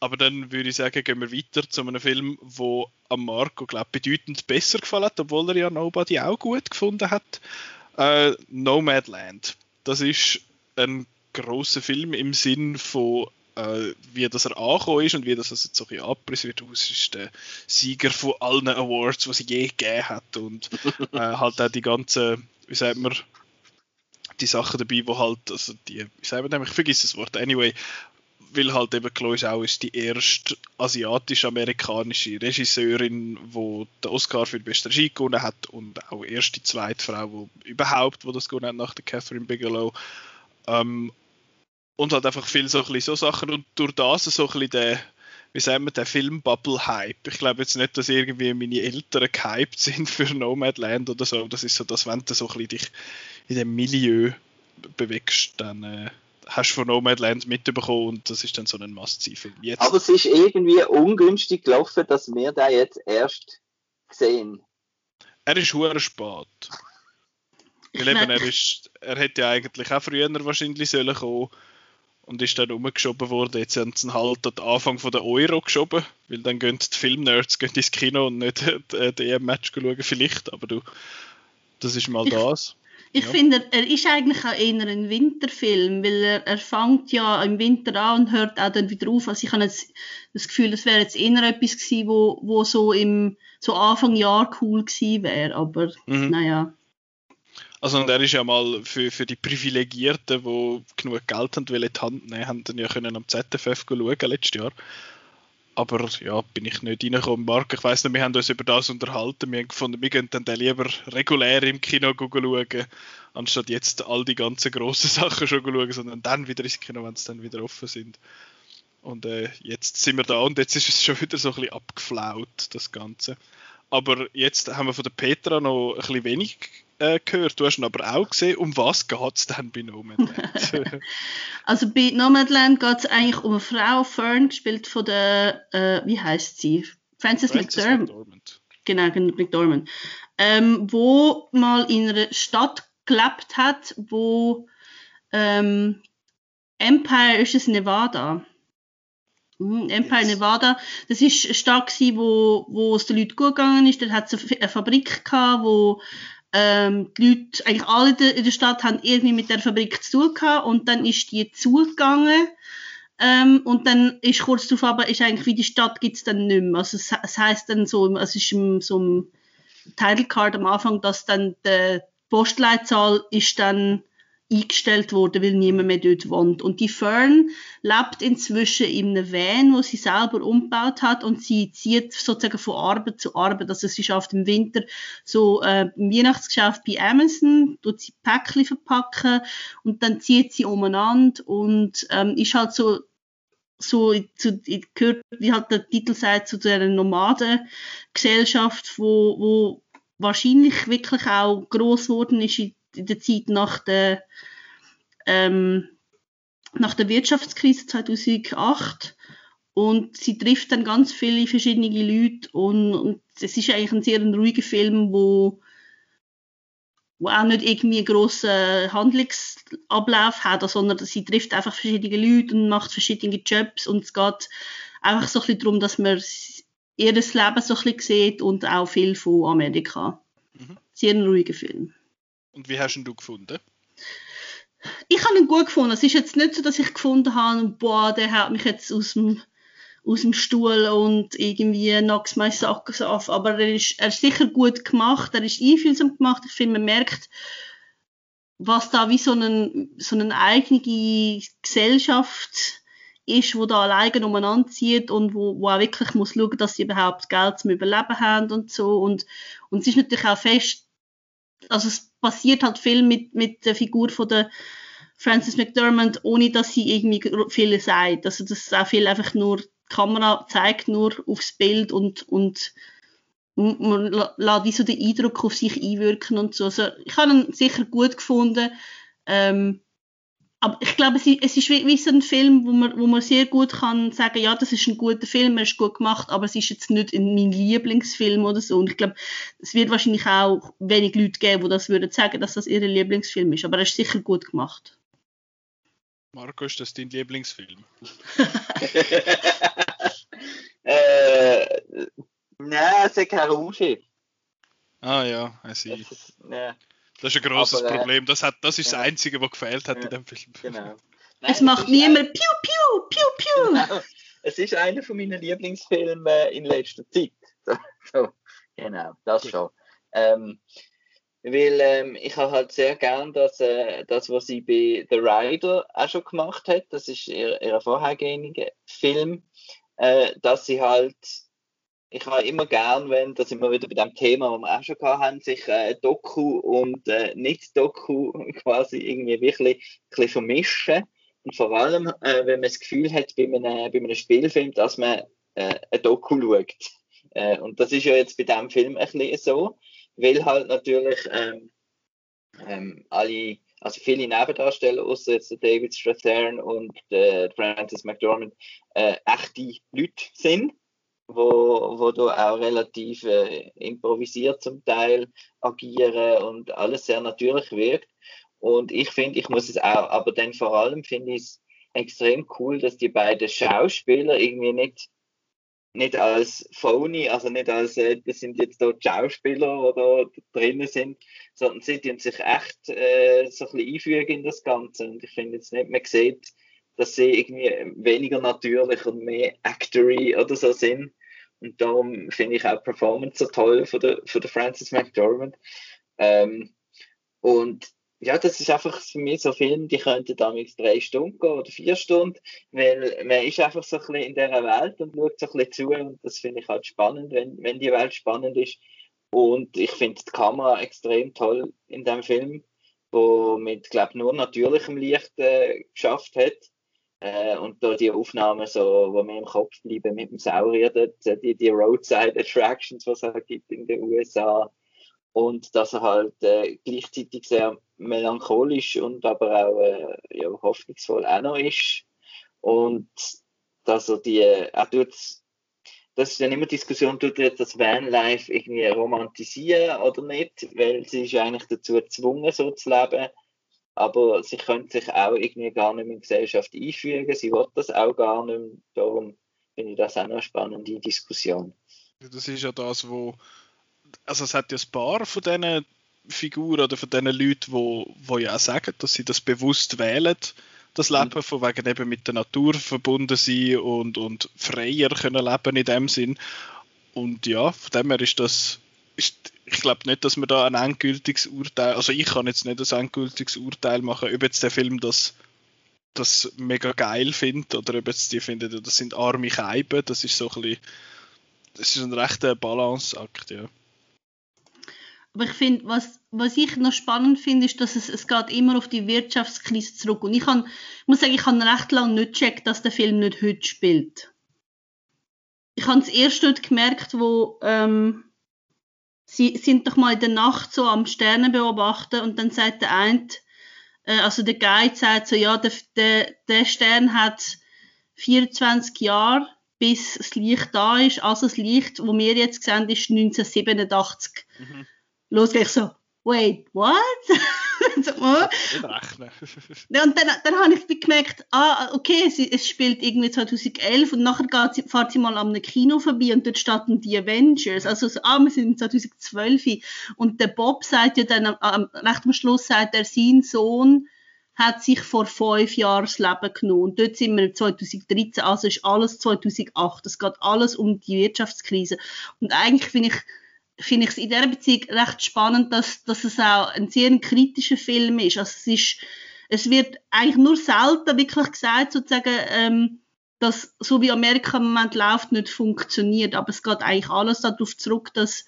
Aber dann würde ich sagen, gehen wir weiter zu einem Film, wo am Marco, glaube bedeutend besser gefallen hat, obwohl er ja Nobody auch gut gefunden hat. Äh, Nomadland. Das ist ein großer Film im Sinn von äh, wie das er angekommen ist und wie das jetzt so ein bisschen wird. Es ist der Sieger von allen Awards, die es je gegeben hat und äh, halt auch die ganzen, wie sagt man, die Sachen dabei, wo halt, also die, wie sagt man, ich vergesse das Wort, anyway, weil halt eben Chloe Zhao ist die erste asiatisch-amerikanische Regisseurin, die den Oscar für die beste Regie gewonnen hat und auch erste zweite Frau, die überhaupt, wo das gewonnen hat nach der Catherine Bigelow. Ähm, und halt einfach viel so, so Sachen und durch das so ein bisschen der, wie sagen wir, der Film-Bubble-Hype. Ich glaube jetzt nicht, dass irgendwie meine Eltern gehypt sind für Nomadland oder so. Das ist so, dass wenn du so ein bisschen dich in dem Milieu bewegst, dann äh, hast du von Nomadland mitbekommen und das ist dann so ein Must-See-Film.
Aber es ist irgendwie ungünstig gelaufen, dass wir da jetzt erst sehen.
Er ist hure spät. Weil eben, er, ist, er hätte ja eigentlich auch früher wahrscheinlich sollen kommen und ist dann umgeschoben worden. Jetzt haben sie halt an den Anfang von der Euro geschoben, weil dann gehen die Filmnerds gehen ins Kino und nicht das EM-Match schauen vielleicht, aber du, das ist mal das.
Ich ja. finde, er ist eigentlich auch eher ein Winterfilm, weil er, er fängt ja im Winter an und hört auch dann wieder auf. Also ich habe jetzt das Gefühl, es wäre jetzt eher etwas gewesen, wo, wo so im so Anfang Jahr cool gewesen wäre, aber mhm. naja.
Also und er ist ja mal für, für die Privilegierten, die genug Geld haben, wollen, die Hand nehmen, haben dann ja können am ZFF schauen letztes Jahr. Aber ja, bin ich nicht reingekommen. Marc, ich weiss nicht, wir haben uns über das unterhalten. Wir haben gefunden, wir gehen dann lieber regulär im Kino schauen, anstatt jetzt all die ganzen grossen Sachen schon schauen, sondern dann wieder ins Kino, wenn sie dann wieder offen sind. Und äh, jetzt sind wir da und jetzt ist es schon wieder so ein bisschen abgeflaut, das Ganze. Aber jetzt haben wir von der Petra noch ein bisschen wenig äh, gehört. Du hast ihn aber auch gesehen. Um was geht es denn bei Nomadland?
also bei Nomadland geht es eigentlich um eine Frau, Fern, gespielt von der, äh, wie heißt sie? Frances, Frances McDermott. McDormand. Genau, McDormand. Ähm, wo mal in einer Stadt gelebt hat, wo ähm, Empire ist es Nevada. Mhm, Empire Nevada, das ist eine Stadt gewesen, wo, wo es den Leuten gut gegangen ist. Dort hat es eine Fabrik gehabt, wo ähm, die Leute, eigentlich alle in der Stadt haben irgendwie mit der Fabrik zu tun gehabt und dann ist die zugegangen ähm, und dann ist kurz darauf aber ist eigentlich wie die Stadt gibt es dann nicht mehr. Also es, es heisst dann so, es ist im, so ein Title Card am Anfang, dass dann die Postleitzahl ist dann eingestellt worden, weil niemand mehr dort wohnt. Und die Fern lebt inzwischen in einem Van, wo sie selber umgebaut hat und sie zieht sozusagen von Arbeit zu Arbeit. Also sie schafft im Winter so äh, im Weihnachtsgeschäft bei Amazon, tut sie Päckchen verpacken und dann zieht sie umeinander und ähm, ist halt so so zu, gehört, wie halt der Titel sagt, zu einer Nomadengesellschaft, wo, wo wahrscheinlich wirklich auch groß geworden ist in in der Zeit nach der, ähm, nach der Wirtschaftskrise 2008 und sie trifft dann ganz viele verschiedene Leute und, und es ist eigentlich ein sehr ruhiger Film, wo, wo auch nicht irgendwie einen grossen Handlungsablauf hat, sondern sie trifft einfach verschiedene Leute und macht verschiedene Jobs und es geht einfach so ein bisschen darum, dass man ihr Leben so ein bisschen sieht und auch viel von Amerika. Mhm. Sehr ein ruhiger Film.
Und wie hast ihn du gefunden?
Ich habe ihn gut gefunden. Es ist jetzt nicht so, dass ich gefunden habe, boah, der hat mich jetzt aus dem, aus dem Stuhl und irgendwie knocks my socks off. Aber er ist, er ist sicher gut gemacht, er ist einfühlsam gemacht. Ich finde, man merkt, was da wie so, einen, so eine eigene Gesellschaft ist, wo da alleine umeinander zieht und wo, wo auch wirklich muss schauen, dass sie überhaupt Geld zum Überleben haben und so. Und, und es ist natürlich auch fest, also es passiert halt viel mit, mit der Figur von der Frances McDermott, ohne dass sie irgendwie viel sagt. Also das ist auch viel einfach nur, die Kamera zeigt nur aufs Bild und, und man lässt wie so den Eindruck auf sich einwirken und so. Also ich habe ihn sicher gut gefunden. Ähm, aber ich glaube, es ist, wie, wie so ein Film, wo man, wo man sehr gut kann sagen, ja, das ist ein guter Film, er ist gut gemacht, aber es ist jetzt nicht mein Lieblingsfilm oder so. Und ich glaube, es wird wahrscheinlich auch wenig Leute geben, die das würden sagen, dass das ihr Lieblingsfilm ist. Aber er ist sicher gut gemacht.
Marco, ist das dein Lieblingsfilm?
äh, nein, es ist kein Raumschiff.
Ah ja, I see. nee. Das ist ein grosses Aber, äh, Problem. Das, hat, das ist ja. das Einzige, was gefehlt hat ja, in dem Film.
Genau. Nein, es macht niemand Piu, Piu, Piu, Piu.
Genau. Es ist einer von meinen Lieblingsfilmen in letzter Zeit. So, so. Genau, das schon. Ähm, weil ähm, ich habe halt sehr gern das, äh, das, was sie bei The Rider auch schon gemacht hat. Das ist ihr, ihr vorhergehender Film, äh, dass sie halt ich habe immer gern, wenn, das immer wieder bei dem Thema, das wir auch schon gehabt haben, sich äh, Doku und äh, Nicht-Doku quasi irgendwie wirklich ein bisschen vermischen. Und vor allem, äh, wenn man das Gefühl hat, bei einem, bei einem Spielfilm, dass man äh, ein Doku schaut. Äh, und das ist ja jetzt bei diesem Film ein bisschen so, weil halt natürlich ähm, ähm, alle, also viele Nebendarsteller, außer jetzt David Strathairn und äh, Francis McDormand, äh, echte Leute sind wo, wo du auch relativ äh, improvisiert zum Teil agieren und alles sehr natürlich wirkt. Und ich finde, ich muss es auch, aber dann vor allem finde ich es extrem cool, dass die beiden Schauspieler irgendwie nicht, nicht als phony, also nicht als, äh, das sind jetzt dort Schauspieler oder drinnen sind, sondern sie tun sich echt äh, so ein bisschen einfügen in das Ganze. Und ich finde jetzt nicht, man sieht, dass sie irgendwie weniger natürlich und mehr actory oder so sind. Und darum finde ich auch Performance so toll von der, von der Frances McDormand. Ähm, und ja, das ist einfach für mich so ein Film, die könnten damals drei Stunden gehen oder vier Stunden, weil man ist einfach so ein bisschen in dieser Welt und schaut so ein bisschen zu und das finde ich halt spannend, wenn, wenn die Welt spannend ist. Und ich finde die Kamera extrem toll in dem Film, wo mit, glaube nur natürlichem Licht äh, geschafft hat. Äh, und da die Aufnahmen, so, die mir im Kopf bleiben mit dem Saurier, äh, die, die Roadside Attractions, was es halt gibt in den USA. Und dass er halt äh, gleichzeitig sehr melancholisch und aber auch äh, ja, hoffnungsvoll auch noch ist. Und dass er die, er tut, das ist dann immer Diskussion, tut er das Vanlife irgendwie romantisieren oder nicht, weil sie ist eigentlich dazu gezwungen, so zu leben aber sie können sich auch irgendwie gar nicht mehr in die Gesellschaft einfügen, sie will das auch gar nicht mehr, darum finde ich das auch noch eine spannende Diskussion.
Das ist ja das, wo also es hat ja ein paar von diesen Figuren oder von diesen Leuten, wo, wo ja auch sagen, dass sie das bewusst wählen, das mhm. Leben, von wegen eben mit der Natur verbunden sein und, und freier können leben in dem Sinn. Und ja, von dem her ist das, ist, ich glaube nicht, dass man da ein endgültiges Urteil, also ich kann jetzt nicht ein endgültiges Urteil machen, ob jetzt der Film das, das mega geil findet oder ob jetzt die finden, das sind arme Scheiben, das ist so ein bisschen, das ist ein rechter Balanceakt, ja.
Aber ich finde, was, was ich noch spannend finde, ist, dass es, es geht immer auf die Wirtschaftskrise zurück. Und ich, kann, ich muss sagen, ich habe recht lange nicht gecheckt, dass der Film nicht heute spielt. Ich habe es erst dort gemerkt, wo ähm, sie sind doch mal in der Nacht so am Sternen beobachten und dann sagt der eine, äh, also der Guide sagt so, ja, der, der, der Stern hat 24 Jahre, bis das Licht da ist. Also das Licht, wo wir jetzt sehen, ist 1987. Mhm losgehe ich so, wait, what? so, oh. ja, und dann, dann habe ich gemerkt, ah, okay, es, es, spielt irgendwie 2011 und nachher geht sie, fährt sie mal am Kino vorbei und dort starten die Avengers. Also, so, ah, wir sind 2012 und der Bob sagt ja dann, am, recht am Schluss sagt er, sein Sohn hat sich vor fünf Jahren das Leben genommen. Und dort sind wir 2013, also ist alles 2008. Es geht alles um die Wirtschaftskrise. Und eigentlich finde ich, finde ich es in dieser Beziehung recht spannend, dass, dass es auch ein sehr kritischer Film ist. Also es ist, es wird eigentlich nur selten wirklich gesagt, sozusagen, ähm, dass so wie Amerika im Moment läuft, nicht funktioniert. Aber es geht eigentlich alles darauf zurück, dass,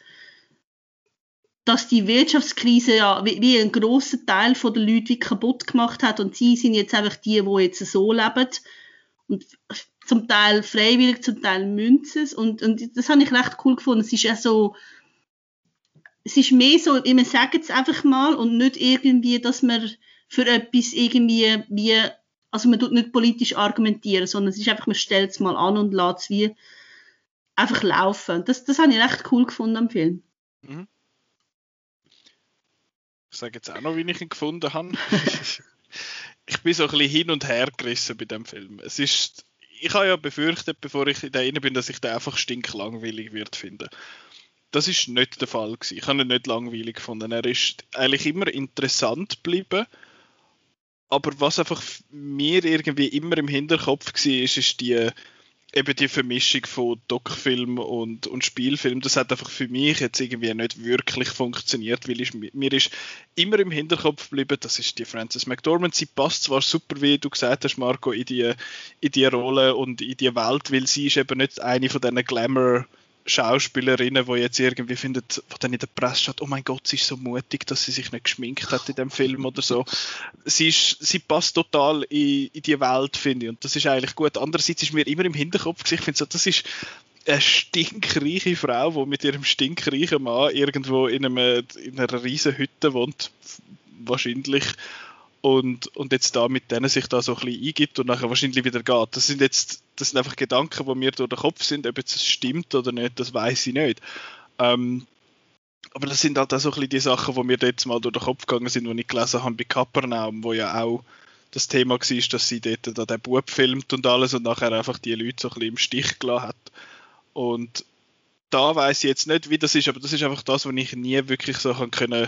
dass die Wirtschaftskrise ja wie, wie ein großer Teil von der Leute wie kaputt gemacht hat und sie sind jetzt einfach die, die jetzt so leben und zum Teil freiwillig, zum Teil münzen und, und das habe ich recht cool gefunden. Es ist ja so es ist mehr so, wir sagen es einfach mal und nicht irgendwie, dass man für etwas irgendwie wie, also man tut nicht politisch argumentieren, sondern es ist einfach, man stellt es mal an und lässt es wie einfach laufen. Das, das habe ich recht cool gefunden am Film. Mhm.
Ich sage jetzt auch noch, wie ich ihn gefunden habe. ich bin so ein bisschen hin und her gerissen bei dem Film. Es ist, ich habe ja befürchtet, bevor ich da rein bin, dass ich den einfach stinklangweilig wird finden das ist nicht der Fall gewesen. Ich habe ihn nicht langweilig gefunden. Er ist eigentlich immer interessant geblieben. Aber was einfach mir irgendwie immer im Hinterkopf war, ist, ist die, eben die Vermischung von Doc-Film und, und Spielfilm. Das hat einfach für mich jetzt irgendwie nicht wirklich funktioniert, weil ich, mir ist immer im Hinterkopf geblieben, das ist die Frances McDormand. Sie passt zwar super, wie du gesagt hast, Marco, in die, in die Rolle und in die Welt, weil sie ist eben nicht eine von diesen Glamour- Schauspielerinnen, die jetzt irgendwie findet, wo dann in der Presse steht, oh mein Gott, sie ist so mutig, dass sie sich nicht geschminkt hat in dem Film oder so. Sie, ist, sie passt total in, in die Welt, finde ich, und das ist eigentlich gut. Andererseits ist mir immer im Hinterkopf, ich finde so, das ist eine stinkreiche Frau, die mit ihrem stinkreichen Mann irgendwo in, einem, in einer riesen Hütte wohnt, wahrscheinlich und, und jetzt da mit denen sich da so ein bisschen eingibt und nachher wahrscheinlich wieder geht. Das sind jetzt, das sind einfach Gedanken, die mir durch den Kopf sind, ob jetzt es stimmt oder nicht, das weiß ich nicht. Ähm, aber das sind halt auch so ein bisschen die Sachen, die mir jetzt mal durch den Kopf gegangen sind, die ich gelesen habe bei Kapernaum, wo ja auch das Thema war, dass sie dort da den Bub filmt und alles und nachher einfach die Leute so ein bisschen im Stich gelassen hat. Und da weiß ich jetzt nicht, wie das ist, aber das ist einfach das, was ich nie wirklich so können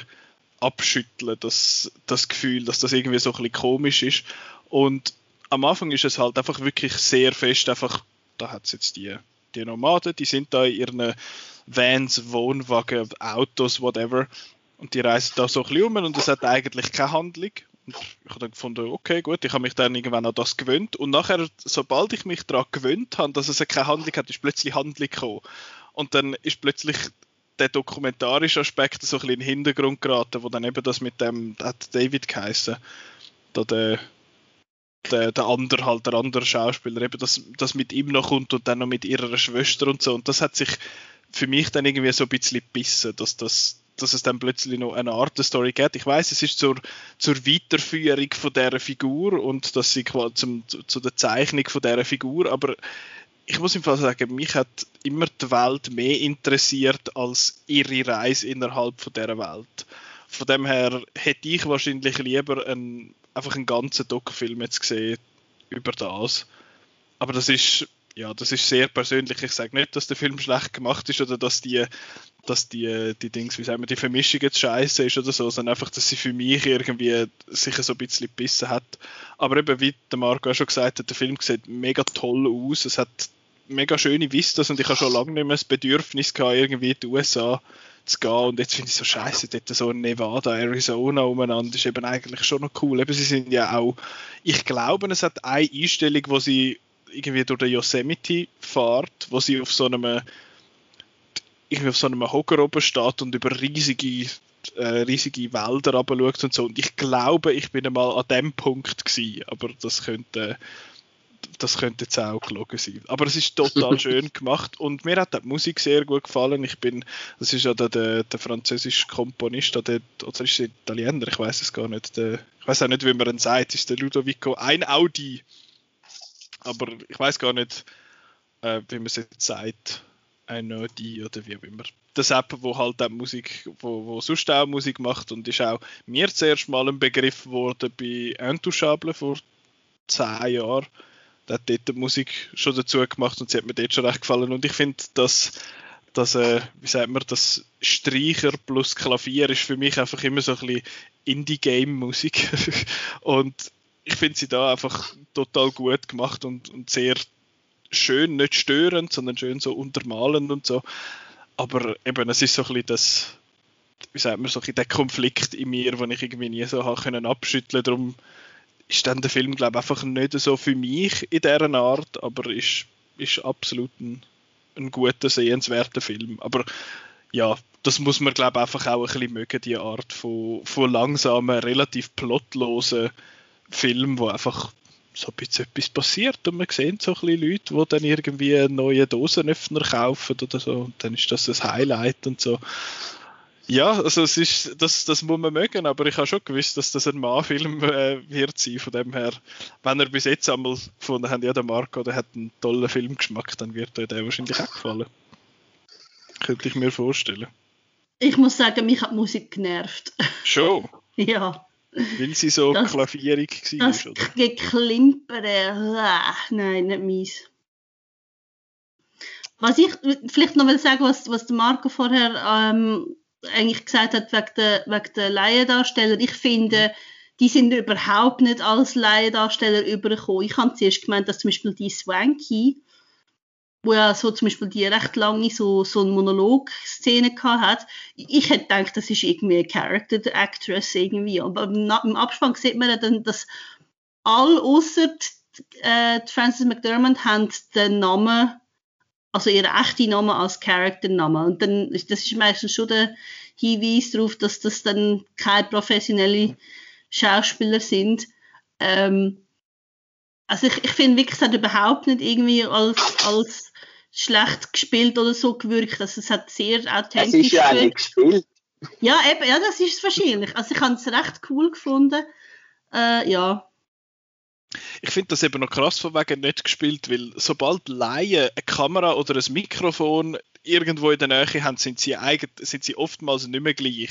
abschütteln, das, das Gefühl, dass das irgendwie so ein bisschen komisch ist. Und am Anfang ist es halt einfach wirklich sehr fest, einfach, da hat es jetzt die, die Nomaden, die sind da in ihren Vans, Wohnwagen, Autos, whatever. Und die reisen da so ein bisschen um und es hat eigentlich keine Handlung. Und ich habe dann gefunden, okay, gut, ich habe mich dann irgendwann an das gewöhnt. Und nachher, sobald ich mich daran gewöhnt habe, dass es keine Handlung hat, ist plötzlich Handlung gekommen. Und dann ist plötzlich der dokumentarische Aspekt so ein bisschen in den Hintergrund geraten, wo dann eben das mit dem, hat David geheißen, da der, der, der andere halt, der andere Schauspieler, eben das, das mit ihm noch kommt und dann noch mit ihrer Schwester und so. Und das hat sich für mich dann irgendwie so ein bisschen gebissen, dass das dass es dann plötzlich noch eine Art Story gibt. Ich weiß, es ist zur, zur Weiterführung von dieser Figur und dass sie quasi zum, zu, zu der Zeichnung von dieser Figur, aber ich muss im Fall sagen, mich hat immer die Welt mehr interessiert als ihre Reise innerhalb von dieser Welt. Von dem her hätte ich wahrscheinlich lieber einen, einfach einen ganzen Doc-Film jetzt gesehen über das. Aber das ist, ja, das ist sehr persönlich. Ich sage nicht, dass der Film schlecht gemacht ist oder dass die, dass die, die Dings, wie sagen wir, die Vermischung jetzt scheiße ist oder so, sondern einfach, dass sie für mich irgendwie sich so ein bisschen gebissen hat. Aber eben, wie der Marco auch schon gesagt hat, der Film sieht mega toll aus. Es hat mega schöne Vistas und ich habe schon lange nicht mehr das Bedürfnis gehabt, irgendwie in die USA zu gehen. Und jetzt finde ich so scheiße, dort so Nevada, Arizona umeinander ist eben eigentlich schon noch cool. Eben, sie sind ja auch, ich glaube, es hat eine Einstellung, wo sie irgendwie durch den Yosemite fährt, wo sie auf so einem irgendwie auf so einem Hocker oben steht und über riesige äh, riesige Wälder schaut und so. Und ich glaube, ich bin einmal an dem Punkt gewesen, aber das könnte das könnte jetzt auch gelogen sein. Aber es ist total schön gemacht und mir hat die Musik sehr gut gefallen. Ich bin, das ist ja der, der, der französische Komponist, der, oder ist es Italiener, ich weiß es gar nicht. Der, ich weiß auch nicht, wie man ihn sagt, ist der Ludovico ein Audi. Aber ich weiß gar nicht, äh, wie man es jetzt sagt. Ein Audi oder wie auch immer. Das App, wo halt auch Musik, wo, wo sonst auch Musik macht und ist auch mir zuerst mal ein Begriff geworden bei Intouchable vor zehn Jahren der hat dort die Musik schon dazu gemacht und sie hat mir dort schon recht gefallen. Und ich finde, dass, dass äh, wie sagt man, das Streicher plus Klavier ist für mich einfach immer so ein bisschen Indie-Game-Musik. und ich finde sie da einfach total gut gemacht und, und sehr schön, nicht störend, sondern schön so untermalend und so. Aber eben, es ist so ein bisschen das, wie sagt man, so ein bisschen der Konflikt in mir, den ich irgendwie nie so habe können abschütteln. Darum ist dann der Film, glaube ich, einfach nicht so für mich in dieser Art, aber ist, ist absolut ein, ein guter, sehenswerter Film. Aber ja, das muss man, glaube ich, einfach auch ein bisschen mögen, die Art von, von langsamen, relativ plotlosen Film, wo einfach so ein bisschen etwas passiert und man sieht so ein bisschen Leute, die dann irgendwie einen neuen Dosenöffner kaufen oder so und dann ist das ein Highlight und so. Ja, also es ist, das, das muss man mögen, aber ich habe schon gewusst, dass das ein Mann-Film äh, wird sein. Von dem her, wenn er bis jetzt einmal gefunden hat, ja, der Marco, der hat einen tollen Filmgeschmack, dann wird euch der wahrscheinlich auch gefallen. Könnte ich mir vorstellen.
Ich muss sagen, mich hat die Musik genervt.
Schon?
ja.
Weil sie so das, klavierig war,
das oder? Geklimpere, äh, nein, nicht meins. Was ich vielleicht noch will sagen, was, was der Marco vorher ähm, eigentlich gesagt hat, wegen der, wegen der Laiendarsteller. Ich finde, die sind überhaupt nicht als Laiendarsteller übergekommen. Ich habe zuerst gemeint, dass zum Beispiel die Swanky, wo ja so zum Beispiel die recht lange so, so eine Monolog-Szene hat, ich hätte gedacht, das ist irgendwie eine Character Actress irgendwie. Aber im Abspann sieht man dann, dass alle außer äh, Frances McDermott haben den Namen also ihr echter Name als Character-Name. Und dann, das ist meistens schon der Hinweis darauf, dass das dann keine professionellen Schauspieler sind. Ähm, also ich, ich finde wirklich, es hat überhaupt nicht irgendwie als, als schlecht gespielt oder so gewirkt. Also es hat sehr authentisch
Es ist ja nicht gespielt.
Ja, eben, ja, das ist es wahrscheinlich. Also ich habe es recht cool gefunden. Äh, ja,
ich finde das eben noch krass von wegen nicht gespielt, weil sobald Laien eine Kamera oder ein Mikrofon irgendwo in der Nähe haben, sind sie, eigen, sind sie oftmals nicht mehr gleich,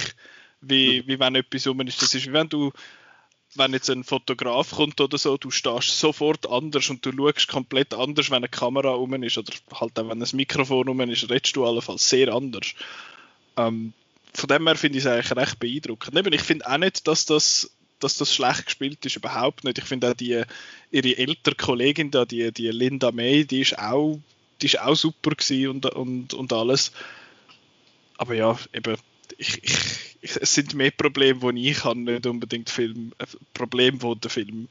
wie, wie wenn etwas rum ist. Das ist wie wenn du, wenn jetzt ein Fotograf kommt oder so, du stehst sofort anders und du schaust komplett anders, wenn eine Kamera rum ist oder halt auch wenn ein Mikrofon rum ist, redest du allenfalls sehr anders. Ähm, von dem her finde ich es eigentlich recht beeindruckend. ich finde auch nicht, dass das dass das schlecht gespielt ist, überhaupt nicht. Ich finde auch die, ihre ältere Kollegin da, die, die Linda May, die ist auch, die ist auch super und, und, und alles. Aber ja, eben, ich, ich, es sind mehr Probleme, die ich habe, nicht unbedingt Film, äh, Probleme, die der Film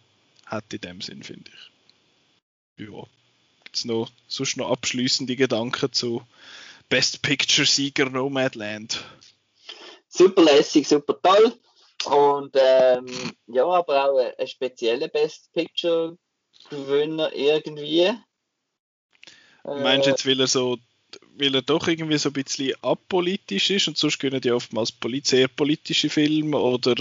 hat in dem Sinn, finde ich. Ja. Gibt es noch, sonst noch abschließende Gedanken zu Best Picture Sieger Nomadland?
Super lässig, super toll. Und ähm, ja, aber auch ein spezieller Best Picture Gewinner irgendwie. Äh,
Meinst du jetzt, weil er so, weil er doch irgendwie so ein bisschen apolitisch ist und sonst können die oftmals sehr politische Filme oder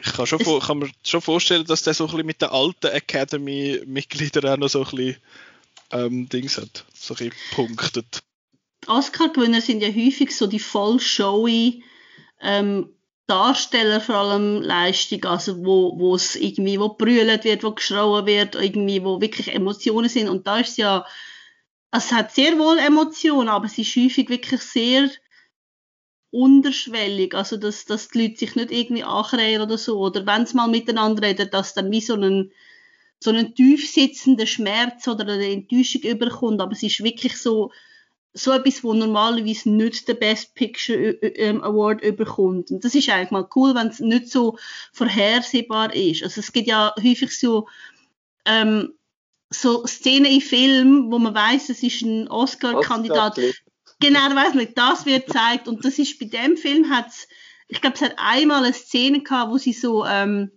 ich kann, schon, kann mir schon vorstellen, dass der so ein bisschen mit den alten Academy-Mitgliedern auch noch so ein bisschen ähm, Dings hat, so ein bisschen punktet.
Oscar-Gewinner sind ja häufig so die voll showy ähm, Darsteller vor allem Leistung, also wo, wo es irgendwie, wo brüllt wird, wo geschrauen wird, irgendwie, wo wirklich Emotionen sind. Und da ist ja, also es hat sehr wohl Emotionen, aber es ist häufig wirklich sehr unterschwellig, also dass, dass die Leute sich nicht irgendwie anrehren oder so, oder wenn sie mal miteinander reden, dass dann wie so ein, so einen tief sitzenden Schmerz oder eine Enttäuschung überkommt, aber es ist wirklich so, so etwas, wo normalerweise nicht den Best Picture äh, äh, ähm, Award überkommt. Und das ist eigentlich mal cool, wenn es nicht so vorhersehbar ist. Also es gibt ja häufig so, ähm, so Szenen in Filmen, wo man weiß, es ist ein Oscar-Kandidat. Oscar genau, weiß nicht, das wird gezeigt. Und das ist bei dem Film hat's, ich glaube, es hat einmal eine Szene gehabt, wo sie so ähm,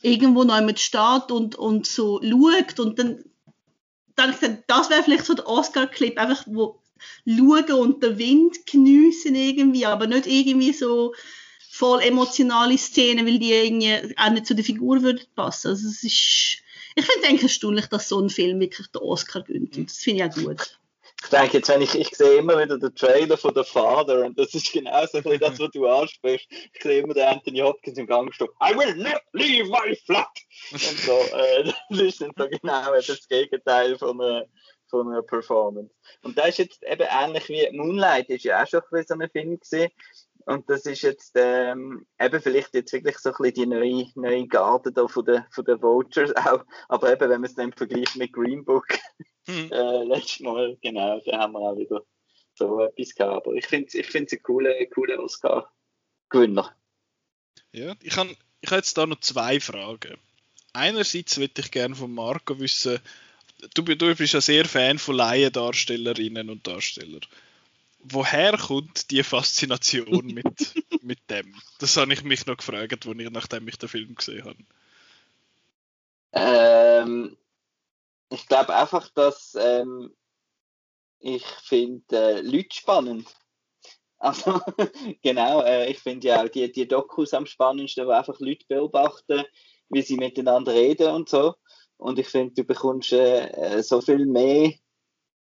irgendwo noch jemand steht und, und so schaut und dann dachte das wäre vielleicht so der Oscar-Clip, einfach wo schauen und den Wind geniessen irgendwie, aber nicht irgendwie so voll emotionale Szenen, weil die irgendwie auch nicht zu der Figur würden passen. Also es ist, ich finde es eigentlich erstaunlich, dass so ein Film wirklich den Oscar gönnt. Und das finde ich auch gut
ich denke jetzt, wenn ich, ich sehe immer wieder den Trailer von The Father und das ist genau so das, was du ansprichst. Ich sehe immer den Anthony Hopkins im Gangstock. I will not leave my flat! Und so, äh, das ist dann so genau das Gegenteil von einer, von einer Performance. Und das ist jetzt eben ähnlich wie Moonlight, ist ja auch schon so ein Film gesehen. Und das ist jetzt ähm, eben vielleicht jetzt wirklich so ein bisschen die neue, neue Garde da von den, von den Vultures auch. Aber eben, wenn man es dann vergleicht mit Green Book, hm. äh, letztes Mal, genau, da haben wir auch wieder so etwas gehabt. Aber ich finde es ich ein cooler, cooler Oscar-Gewinner.
Ja, ich habe ich hab jetzt da noch zwei Fragen. Einerseits würde ich gerne von Marco wissen, du, du bist ja sehr Fan von Laiendarstellerinnen und Darstellern woher kommt die Faszination mit, mit dem? Das habe ich mich noch gefragt, ich, nachdem ich den Film gesehen habe.
Ähm, ich glaube einfach, dass ähm, ich finde äh, Leute spannend. Also, genau, äh, ich finde ja auch die, die Dokus am spannendsten, wo einfach Leute beobachten, wie sie miteinander reden und so. Und ich finde, du bekommst äh, so viel mehr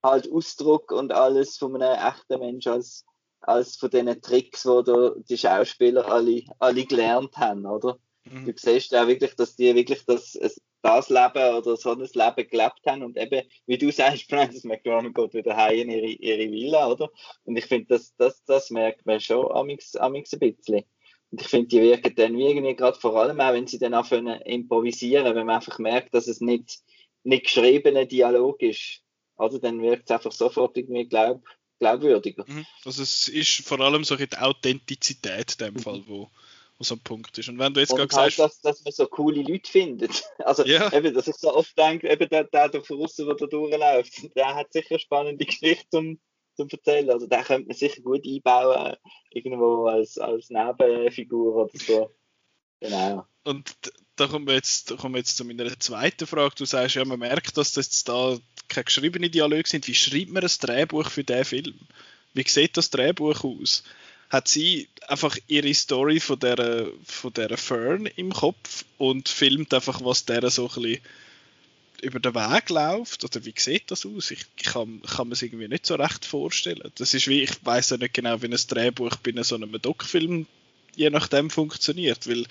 halt Ausdruck und alles von einem echten Mensch als, als von diesen Tricks, die die Schauspieler alle, alle gelernt haben, oder? Mhm. Du siehst auch wirklich, dass die wirklich das, das Leben oder so ein Leben gelebt haben und eben, wie du sagst, Francis McDormand geht wieder heim in ihre, ihre Villa, oder? Und ich finde, das, das, das merkt man schon amix, amix ein bisschen. Und ich finde, die wirken dann wie irgendwie gerade vor allem auch, wenn sie dann anfangen improvisieren, wenn man einfach merkt, dass es nicht, nicht geschriebener Dialog ist, also dann wirkt es einfach sofort irgendwie glaub, glaubwürdiger. Mhm.
Also es ist vor allem so die Authentizität in dem mhm. Fall, wo, so ein Punkt ist. Und wenn du jetzt gerade
halt, sagst... Dass, dass man so coole Leute findet. Also ja. eben, dass ich so oft denke, eben der, der da draußen, der da durchläuft, der hat sicher eine spannende Geschichte zum, zum erzählen. Also den könnte man sicher gut einbauen, irgendwo als, als Nebenfigur oder so. Genau.
Und da kommen wir jetzt, kommen wir jetzt zu meiner zweiten Frage. Du sagst ja, man merkt, dass das da keine geschriebenen Dialoge sind. Wie schreibt man ein Drehbuch für diesen Film? Wie sieht das Drehbuch aus? Hat sie einfach ihre Story von der, von der Fern im Kopf und filmt einfach, was der so ein bisschen über den Weg läuft? Oder wie sieht das aus? Ich kann, kann mir es irgendwie nicht so recht vorstellen. Das ist wie, ich weiß ja nicht genau, wie ein Drehbuch bei so einem Doc-Film je nachdem funktioniert, weil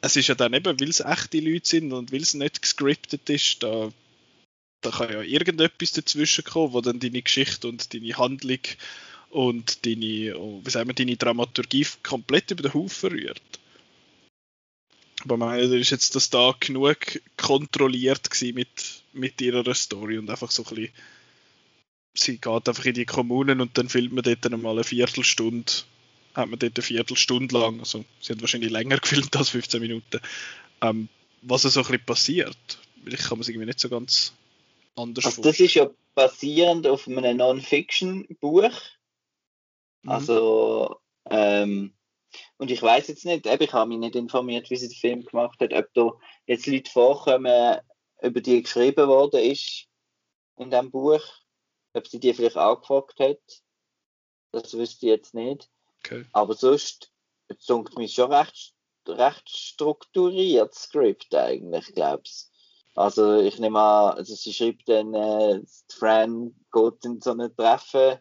es ist ja dann eben, weil es echte Leute sind und weil es nicht gescriptet ist, da, da kann ja irgendetwas dazwischen kommen, wo dann deine Geschichte und deine Handlung und deine, oh, wie sagen wir, deine Dramaturgie komplett über den Haufen rührt. Aber meine, ist jetzt das da genug kontrolliert mit, mit ihrer Story und einfach so ein bisschen, sie geht einfach in die Kommunen und dann filmt man dort einmal eine Viertelstunde hat man dort eine Viertelstunde lang, also sie haben wahrscheinlich länger gefilmt als 15 Minuten, ähm, was so ein bisschen passiert. Ich kann man es irgendwie nicht so ganz anders
also Das ist ja basierend auf einem Non-Fiction-Buch. Mhm. Also, ähm, und ich weiß jetzt nicht, ich habe mich nicht informiert, wie sie den Film gemacht hat, ob da jetzt Leute vorkommen, über die geschrieben worden ist in dem Buch, ob sie die vielleicht auch gefragt hat. Das wüsste ich jetzt nicht. Okay. Aber sonst zungt mich schon recht, recht strukturiert, das Skript eigentlich, glaubst Also ich nehme an, also sie schreibt dann, äh, Fran geht in so ein Treffen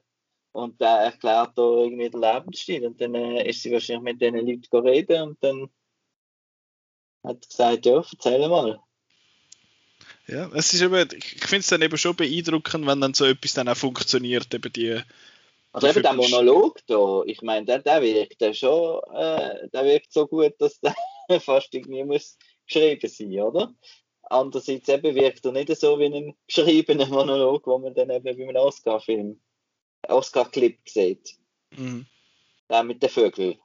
und der erklärt da irgendwie den Lebensstil. Und dann äh, ist sie wahrscheinlich mit diesen Leuten reden und dann hat sie gesagt, ja, erzähl mal.
Ja, es ist eben, ich finde es dann eben schon beeindruckend, wenn dann so etwas dann auch funktioniert, eben die.
Also eben der Monolog da, ich meine, der, der wirkt ja schon, äh, der wirkt so gut, dass der fast irgendwie muss geschrieben sein, oder? Andererseits eben wirkt er nicht so wie ein geschriebener Monolog, wo man dann eben bei einem Oscar-Film, Oscar-Clip sieht. Mhm. Der mit den Vögeln,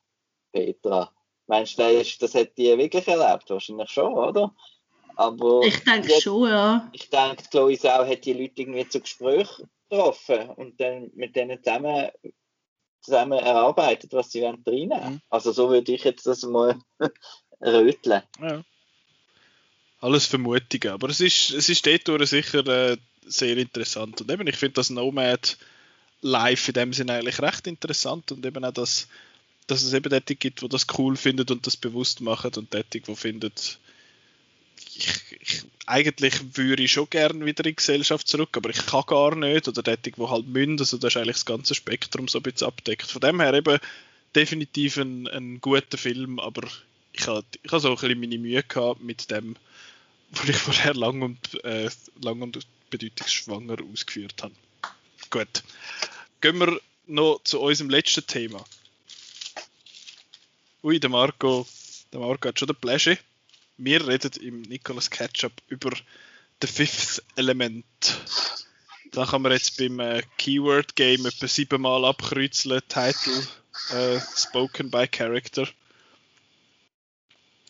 Petra. Meinst du, das, das hat die wirklich erlebt? Wahrscheinlich schon, oder? Aber
ich denke schon, ja.
Ich denke, Chloe Sau hat die Leute irgendwie zu Gespräch getroffen und dann mit denen zusammen, zusammen erarbeitet, was sie reinnehmen wollen. Mhm. Also so würde ich jetzt das mal röteln.
Ja. Alles Vermutungen, aber es ist, es ist dort sicher äh, sehr interessant. Und eben, ich finde das Nomad live in dem Sinne eigentlich recht interessant und eben auch, dass, dass es eben dort gibt, die das cool findet und das bewusst machen und dort, die findet, ich, ich, eigentlich würde ich schon gerne wieder in die Gesellschaft zurück, aber ich kann gar nicht. Oder tätig, wo halt münd, also das ist eigentlich das ganze Spektrum so ein bisschen abdeckt. Von dem her eben definitiv ein, ein guter Film, aber ich habe ich so ein bisschen meine Mühe gehabt mit dem, was ich vorher lang und, äh, lang und bedeutungsschwanger ausgeführt habe. Gut. Gehen wir noch zu unserem letzten Thema. Ui, der Marco, der Marco hat schon den Pleasure wir reden im Nicolas Ketchup über The Fifth Element. Da kann man jetzt beim äh, Keyword Game etwa siebenmal abkreuzeln, Title äh, Spoken by Character.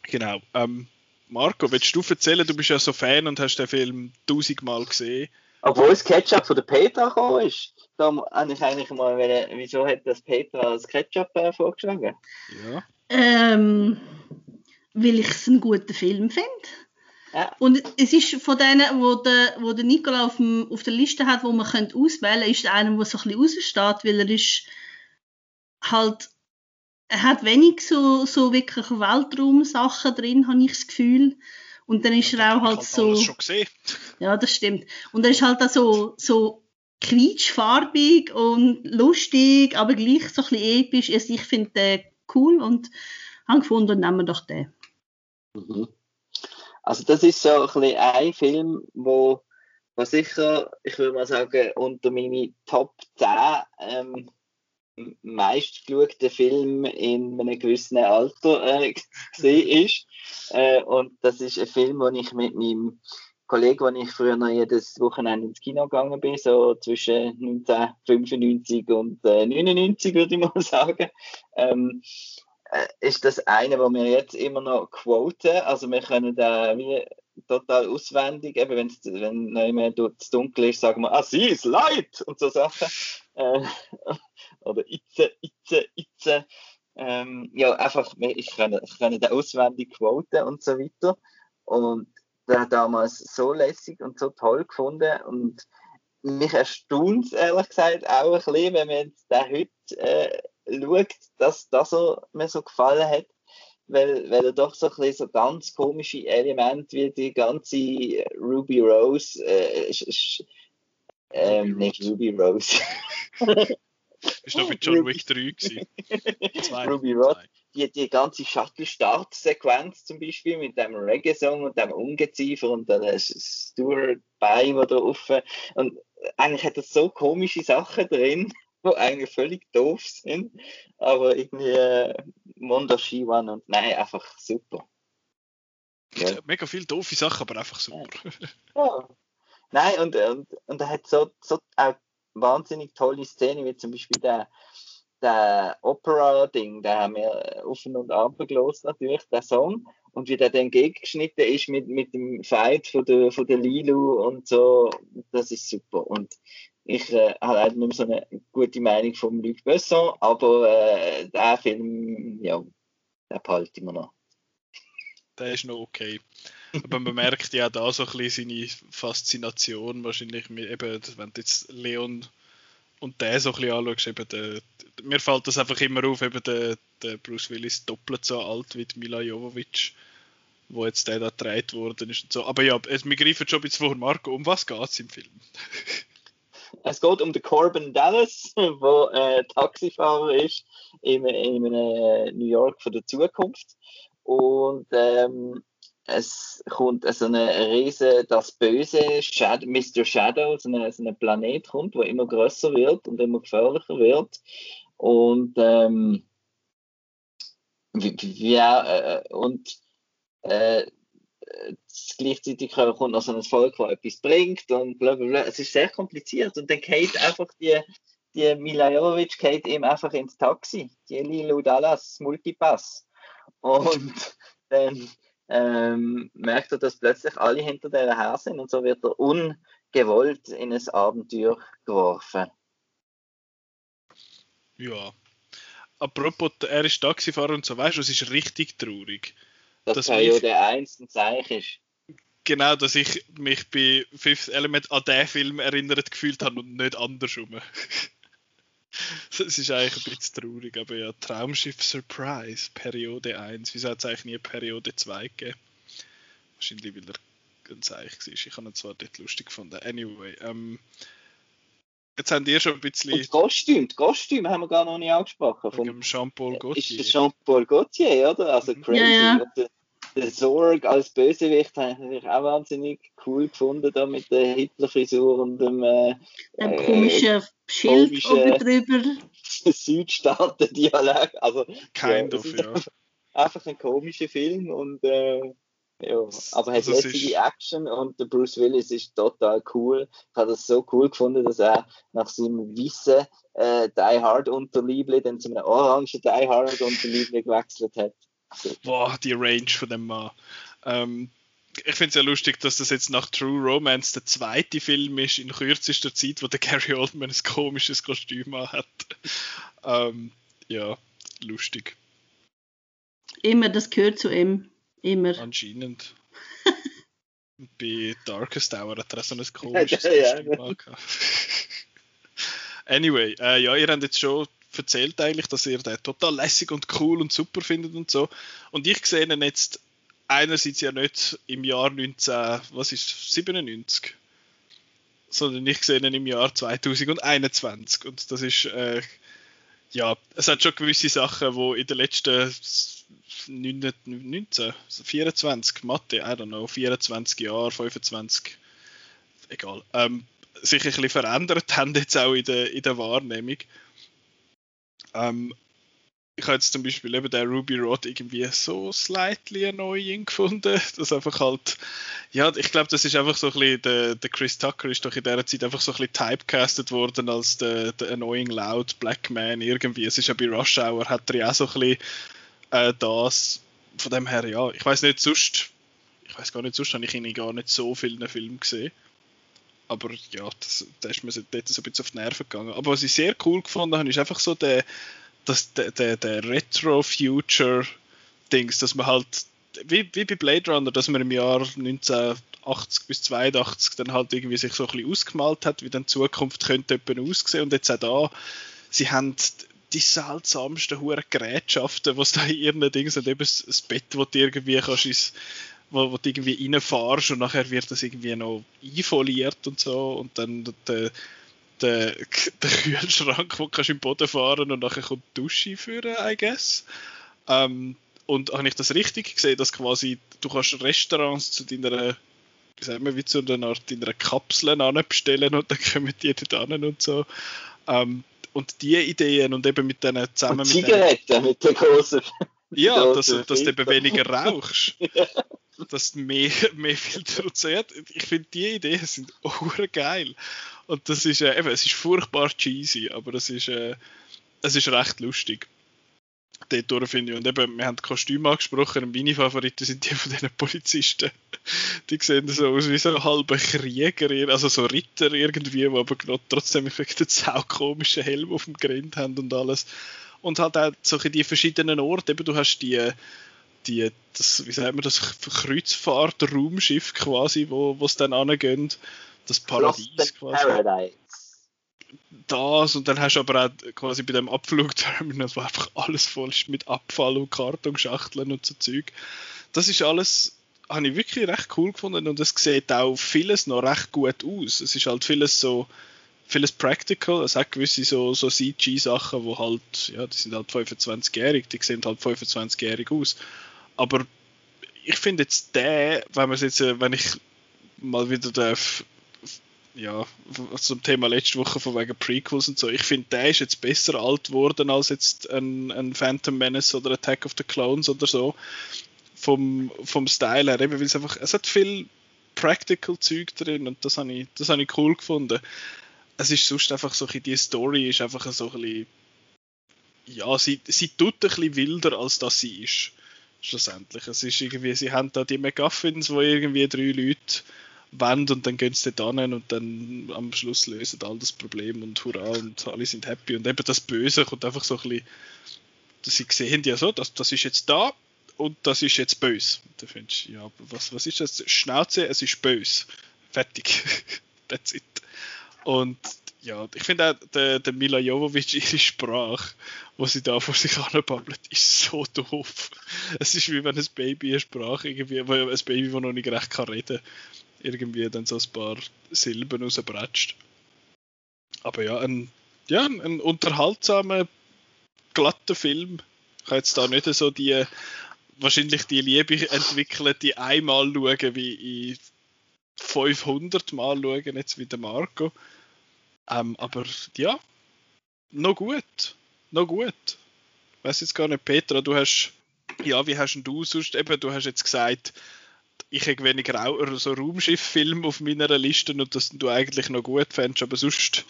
Genau. Ähm, Marco, willst du erzählen, du bist ja so Fan und hast den Film tausendmal gesehen.
Obwohl das Ketchup von der Petra gekommen ist, da habe ich eigentlich mal, wieso hat das Petra das Ketchup äh, vorgeschlagen?
Ja. Ähm, weil ich es einen guten Film finde. Ja. Und es ist von denen, wo der, wo der Nicola auf, dem, auf der Liste hat, wo man könnte auswählen könnte, ist einer, der so ein bisschen raussteht, weil er ist halt, er hat wenig so, so wirklich Weltraumsachen drin, habe ich das Gefühl. Und dann ist er auch halt so.
schon gesehen.
Ja, das stimmt. Und er ist halt auch so, so quietschfarbig und lustig, aber gleich so ein bisschen episch. Also ich finde den cool und habe gefunden, nehmen wir doch den.
Mhm. Also das ist so ein, bisschen ein Film, wo, wo sicher, ich würde mal sagen, unter meine Top 10 ähm, meistgeschauten Film in einem gewissen Alter äh, ist. Äh, und das ist ein Film, den ich mit meinem Kollegen, wo ich früher noch jedes Wochenende ins Kino gegangen bin, so zwischen 1995 und äh, 99 würde ich mal sagen, ähm, äh, ist das eine, wo wir jetzt immer noch quoten. Also wir können da wie total auswendig, eben wenn's, wenn jemand das dunkel ist, sagen wir, ah, sie ist light und so Sachen. Äh, oder itze, itze, itze. Ähm, ja, einfach, ich kann, kann da auswendig quoten und so weiter. Und der damals so lässig und so toll gefunden und mich erstaunt es ehrlich gesagt auch ein bisschen, wenn man jetzt den heute äh, schaut, dass das mir so gefallen hat, weil, weil er doch so ein bisschen so ganz komische Elemente wie die ganze Ruby Rose, äh, ist, ähm, nicht Ruby Rose.
ist doch mit John Wick 3 gewesen.
Ruby Rose. Die, die ganze Shuttle-Start-Sequenz zum Beispiel mit dem Reggae-Song und dem Ungeziefer und dann Stuart Bein, wo da offen. Und eigentlich hat er so komische Sachen drin eigentlich völlig doof sind, aber irgendwie äh, wunderschön waren und nein, einfach super.
Ja. Mega viele doofe Sachen, aber einfach super.
Ja. Nein, und, und, und er hat so, so auch wahnsinnig tolle Szenen, wie zum Beispiel der, der Opera-Ding, der haben wir offen und abgelost natürlich, der Song. Und wie der dann gegengeschnitten ist mit, mit dem Fight von der, von der Lilu und so, das ist super. Und ich äh, habe halt nicht mehr so eine gute Meinung von Luc Besson, aber äh, der Film, ja, der behalte ich mir noch.
Der ist noch okay. Aber man merkt ja da so ein bisschen seine Faszination wahrscheinlich, mit, eben, wenn du jetzt Leon und der so ein bisschen anschaust, eben der, mir fällt das einfach immer auf, eben der, der Bruce Willis doppelt so alt wie Mila Jovovich, wo jetzt der da gedreht worden ist und so. Aber ja, wir greifen schon ein bisschen vor, Marco, um was geht es im Film?
es geht um den Corbin Dallas, der äh, Taxifahrer ist in, in, in New York von der Zukunft. Und ähm, es kommt so eine riese, das böse Shadow, Mr. Shadow, so ein so Planet kommt, der immer größer wird und immer gefährlicher wird. Und ähm, ja, äh, und äh, gleichzeitig kommt noch so ein Volk, das etwas bringt und bla bla bla. Es ist sehr kompliziert und dann geht einfach die, die Mila geht eben einfach ins Taxi, die Lilo Dallas Multipass. Und dann ähm, merkt er, dass plötzlich alle hinter der her sind und so wird er ungewollt in ein Abenteuer geworfen.
Ja. Apropos, er ist Taxifahrer und so, weißt du, es ist richtig traurig.
Dass, dass Periode 1 ein Zeichen ist.
Genau, dass ich mich bei Fifth Element an den Film erinnert gefühlt habe und nicht andersrum. das ist eigentlich ein bisschen traurig, aber ja, Traumschiff Surprise, Periode 1. Wieso hat es eigentlich nie Periode 2 gegeben? Wahrscheinlich, weil er ganz eich war. Ich habe ihn zwar dort lustig gefunden. Anyway, ähm, jetzt haben die schon ein bisschen. Und
das Kostüm, das Kostüm haben wir gar noch nicht angesprochen.
Von Jean-Paul Gaultier.
Ist Jean-Paul Gaultier, oder? Also mhm. crazy. Ja, ja. Der, der Sorg als Bösewicht habe ich natürlich auch wahnsinnig cool gefunden, da mit der Hitler-Frisur und dem. Äh,
Ein komischer äh, Schild oben drüber.
Südstaaten-Dialekt. Also,
Kind ja, of, ja.
Einfach ein komischer Film und. Äh, ja, aber hat also lässige Action und der Bruce Willis ist total cool. Ich habe das so cool gefunden, dass er nach seinem weißen äh, Die Hard Unterliebli dann zu einem orangen Die Hard Unterliebli gewechselt hat.
Also, Boah, die Range von dem Mann. Ähm, ich finde es ja lustig, dass das jetzt nach True Romance der zweite Film ist in kürzester Zeit, wo der Gary Oldman ein komisches Kostüm hat. ähm, ja, lustig.
Immer, das gehört zu ihm. Immer.
Anscheinend. Bei Darkest Hour hat er so ein komisches ja, ja. Anyway, äh, ja, ihr habt jetzt schon erzählt eigentlich, dass ihr den total lässig und cool und super findet und so. Und ich sehe ihn jetzt einerseits ja nicht im Jahr 19, was ist 97, sondern ich sehe ihn im Jahr 2021 und das ist äh, ja, es hat schon gewisse Sachen, wo in den letzten 19, 24, Mathe, I don't know, 24 Jahre, 25, egal, ähm, sich ein bisschen verändert haben jetzt auch in der, in der Wahrnehmung. Ähm, ich habe jetzt zum Beispiel eben den Ruby Rod irgendwie so slightly annoying gefunden, dass einfach halt, ja, ich glaube, das ist einfach so ein bisschen, der, der Chris Tucker ist doch in der Zeit einfach so ein bisschen typecastet worden als der, der annoying loud Black Man irgendwie. Es ist ja bei Rush Hour, hat er ja auch so ein bisschen äh, das, von dem her, ja, ich weiß nicht, sonst, ich weiß gar nicht, sonst habe ich ihn gar nicht so vielen Filmen gesehen. Aber ja, das, da ist mir dort so ein bisschen auf die Nerven gegangen. Aber was ich sehr cool gefunden habe, ist einfach so der, das, der, der, der Retro-Future-Dings, dass man halt, wie, wie bei Blade Runner, dass man im Jahr 1980 bis 82 dann halt irgendwie sich so ein bisschen ausgemalt hat, wie dann Zukunft könnte aussehen und jetzt auch da, sie haben die seltsamsten hohen Gerätschaften, was da in ihren Dingen sind, eben das Bett, wo du irgendwie kannst ins, wo, wo du irgendwie reinfährst und nachher wird das irgendwie noch einfoliert und so und dann der, der, der Kühlschrank, wo du im Boden fahren und nachher kommt die Dusche führen, I guess. Ähm, und habe ich das richtig gesehen, dass quasi du kannst Restaurants zu deiner wie sagen wir, wie zu einer Art deiner Kapsel bestellen und dann kommen die dort an und so. Ähm, und die Ideen und eben mit denen zusammen und
mit Zigaretten mit den großen.
Ja, dass, dass du eben weniger rauchst. ja. Dass du mehr, mehr Filter und so. Ich finde, die Ideen sind auch geil. Und das ist äh, eben, es ist furchtbar cheesy, aber es ist, äh, es ist recht lustig. Dort finde ich. Und eben, wir haben die Kostüme angesprochen, meine Favoriten sind die von diesen Polizisten. Die sehen so aus wie so halbe Krieger, also so Ritter irgendwie, die aber trotzdem wegen den sau komischen Helm auf dem Grind haben und alles. Und halt auch die verschiedenen Orte, eben du hast die die, das, wie sagt man, das Kreuzfahrt-Raumschiff quasi, wo es dann angehen, das Paradies quasi. Paradise. Das und dann hast du aber auch quasi bei dem Abflugterminal, wo einfach alles voll ist mit Abfall und Kartonschachteln und so Zeug. Das ist alles, habe ich wirklich recht cool gefunden und es sieht auch vieles noch recht gut aus. Es ist halt vieles so vieles Practical. Es hat gewisse so, so CG-Sachen, wo halt, ja, die sind halt 25-jährig, die sehen halt 25-jährig aus. Aber ich finde jetzt der, wenn man jetzt, äh, wenn ich mal wieder darf, ja, zum Thema letzte Woche von wegen Prequels und so, ich finde, der ist jetzt besser alt geworden als jetzt ein, ein Phantom Menace oder Attack of the Clones oder so. Vom, vom Style her, eben, weil es einfach, es hat viel Practical-Zeug drin und das habe ich, hab ich cool gefunden. Es ist sonst einfach so, die Story ist einfach so ein bisschen, ja, sie, sie tut ein bisschen wilder, als das sie ist. Schlussendlich. Es ist irgendwie, sie haben da die MacGuffins, wo irgendwie drei Leute wollen und dann gehen sie dort hin und dann am Schluss lösen all das Problem und hurra und alle sind happy und eben das Böse kommt einfach so ein bisschen, sie sehen ja so, das, das ist jetzt da und das ist jetzt böse. Da findest du, ja, was, was ist das? Schnauze, es ist böse. Fertig. That's it. Und ja, ich finde auch, der, der Mila Jovovic, ihre Sprache, wo sie da vor sich anbabbelt, ist so doof. Es ist wie wenn ein Baby eine Sprache irgendwie, ein Baby, das noch nicht recht kann reden, irgendwie dann so ein paar Silben rausbretscht. Aber ja, ein, ja, ein unterhaltsamer, glatter Film. Ich habe jetzt da nicht so die wahrscheinlich die Liebe entwickeln, die einmal schauen, wie in 500 Mal schauen, jetzt wie der Marco. Ähm, aber ja, noch gut. Noch gut. Ich weiß jetzt gar nicht, Petra, du hast, ja, wie hast du sonst, eben, du hast jetzt gesagt, ich habe weniger auch so Raumschifffilm auf meiner Liste und das du eigentlich noch gut fändest, aber sonst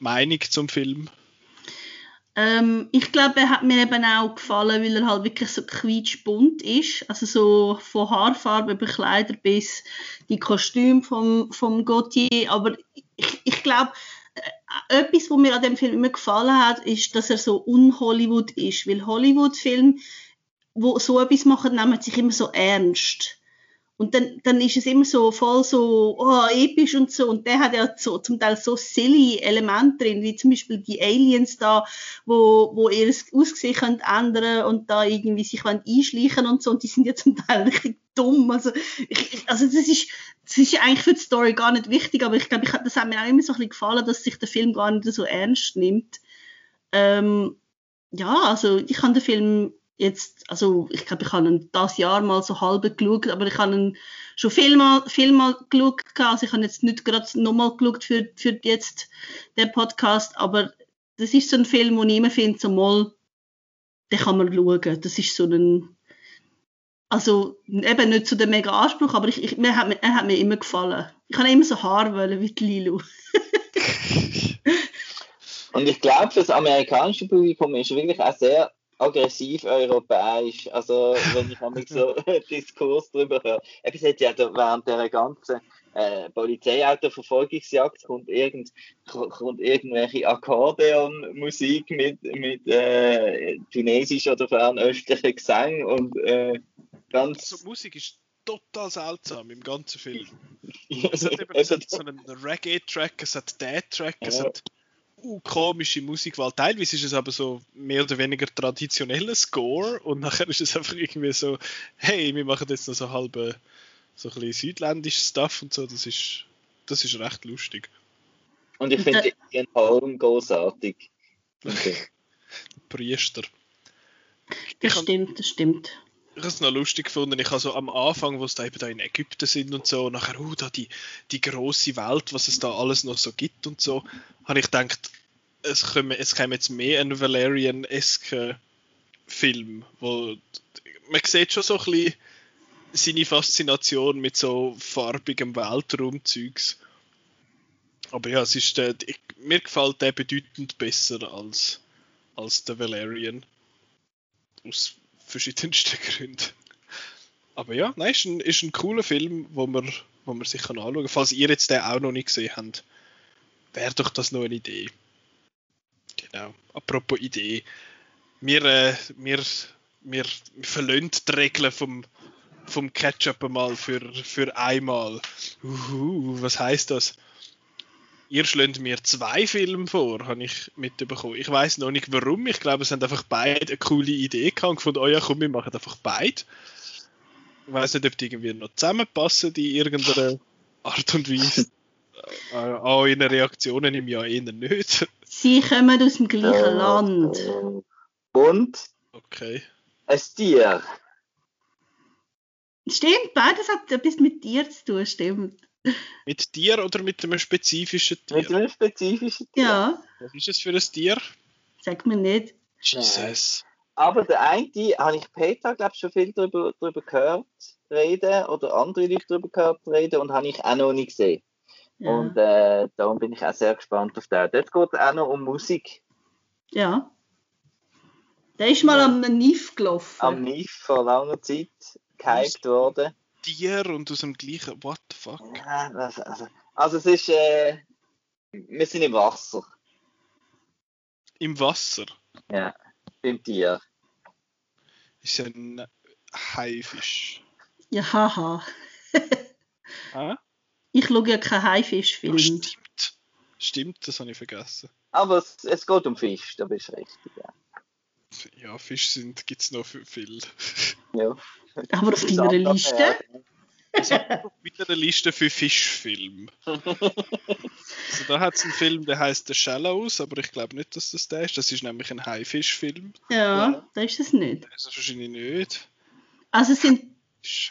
Meinung zum Film?
Ähm, ich glaube, er hat mir eben auch gefallen, weil er halt wirklich so quietschbunt ist. Also so von Haarfarbe über Kleider bis die Kostüme vom, vom Gautier. Aber ich, ich glaube, äh, etwas, was mir an dem Film immer gefallen hat, ist, dass er so un-Hollywood ist. Weil Hollywood-Filme, wo so etwas machen, nehmen sich immer so ernst. Und dann, dann ist es immer so voll so oh, episch und so. Und der hat ja so, zum Teil so silly Elemente drin, wie zum Beispiel die Aliens da, wo, wo ihr Aussehen können ändern und da irgendwie sich einschleichen und so. Und die sind ja zum Teil richtig dumm. Also, ich, also das ist, das ist eigentlich für die Story gar nicht wichtig, aber ich glaube, ich, das hat mir auch immer so ein bisschen gefallen, dass sich der Film gar nicht so ernst nimmt. Ähm, ja, also ich kann den Film jetzt, also ich glaube, ich habe ihn das Jahr mal so halb geschaut, aber ich habe ihn schon viel mal, viel mal geschaut, also ich habe jetzt nicht gerade nochmal geschaut für, für jetzt den Podcast, aber das ist so ein Film, wo ich immer finde, so mal, den kann man schauen. Das ist so ein, also eben nicht so der mega Anspruch, aber ich, ich, mir hat, er hat mir immer gefallen. Ich habe immer so Haar wollen wie die Lilu.
Und ich glaube, für das amerikanische Publikum ist wirklich auch sehr aggressiv europäisch. Also, wenn ich einmal so einen Diskurs darüber höre. Eben, hat ja während der ganzen äh, Polizeiautoverfolgungsjagd kommt, irgend, kommt irgendwelche Akkordeonmusik mit, mit äh, tunesisch oder fernöstlichen Gesang und äh, ganz.
Also, Musik ist total seltsam im ganzen Film. es hat eben es hat so einen Reggae-Track, es hat Dad-Track, es hat komische Musikwahl. Teilweise ist es aber so mehr oder weniger traditioneller Score und nachher ist es einfach irgendwie so, hey, wir machen jetzt noch so halbe so ein bisschen südländisches Stuff und so. Das ist, das ist recht lustig.
Und ich finde Ian Holm großartig.
Okay. Priester.
Das ich stimmt, das stimmt
ich habe es noch lustig gefunden. Ich habe so am Anfang, wo sie da eben da in Ägypten sind und so, nachher, uh, da die, die große Welt, was es da alles noch so gibt und so, habe ich gedacht, es käme, es käme jetzt mehr ein Valerian-esque Film, wo man sieht schon so ein bisschen seine Faszination mit so farbigem Weltraumzeugs. Aber ja, es ist der, ich, mir gefällt der bedeutend besser als, als der Valerian. Aus verschiedensten Gründen. Aber ja, nein, ist ein, ist ein cooler Film, wo man, wo man sich kann anschauen kann. Falls ihr jetzt den auch noch nicht gesehen habt, wäre doch das noch eine Idee. Genau. Apropos Idee. Wir, äh, wir, wir verlöhnen die Regeln vom, vom Ketchup einmal für, für einmal. Uhu, was heißt das? Ihr schlägt mir zwei Filme vor, habe ich mitbekommen. Ich weiß noch nicht warum. Ich glaube, es haben einfach beide eine coole Idee gehabt und gefunden, oh ja, komm, wir machen einfach beide. Ich weiß nicht, ob die irgendwie noch zusammenpassen in irgendeiner Art und Weise. Äh, An euren Reaktionen im Jahr eher nicht.
Sie kommen aus dem gleichen
Äh,
Land.
Und
Okay.
ein Tier.
Stimmt, beides hat etwas mit dir zu tun, stimmt.
Mit Tier oder mit einem spezifischen
Mit
Tier?
einem spezifischen Tier.
Ja,
Was ist es für ein Tier?
sag mir nicht.
Jesus.
Aber der eine, habe ich Peter, glaube ich, schon viel darüber, darüber gehört reden oder andere Leute darüber gehört reden und habe ich auch noch nicht gesehen.
Ja.
Und äh, darum bin ich auch sehr gespannt auf den. Dort geht es auch noch um Musik.
ja. Der ist mal am NIF gelaufen.
Am NIF vor langer Zeit gehypt worden.
Tier und aus dem gleichen. What the fuck?
Ja, Also, also, also es ist, äh, wir sind im Wasser.
Im Wasser.
Ja, beim Tier.
Ist ein Haifisch.
Ja, haha.
Ah?
Ich schaue ja keinen Haifischfilm.
Stimmt. Stimmt, das habe ich vergessen.
Aber es, es geht um Fisch, da bist du richtig. Ja.
Ja, Fisch sind, gibt es noch viel. viel.
Ja.
Aber auf deiner Liste?
Mit einer Liste für Fischfilme. also da hat es einen Film, der heißt The Shallows, aber ich glaube nicht, dass das der ist. Das ist nämlich ein Haifischfilm.
Ja,
Ja.
da ist es nicht.
Der ist das wahrscheinlich nicht.
Also, es sind,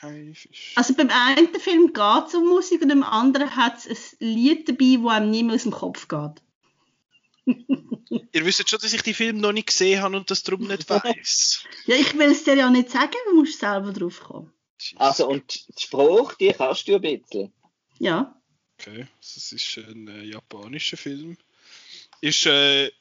Haifisch.
also beim einen Film geht es um Musik und beim anderen hat es ein Lied dabei, das einem nicht mehr aus dem Kopf geht.
Ihr wisst schon, dass ich die Filme noch nicht gesehen habe und das darum nicht weiß.
Ja, ich will es dir ja nicht sagen, du musst selber drauf kommen.
Also, und die Sprache, die kannst du ein bisschen.
Ja.
Okay, das ist ein äh, japanischer Film. Ist, äh,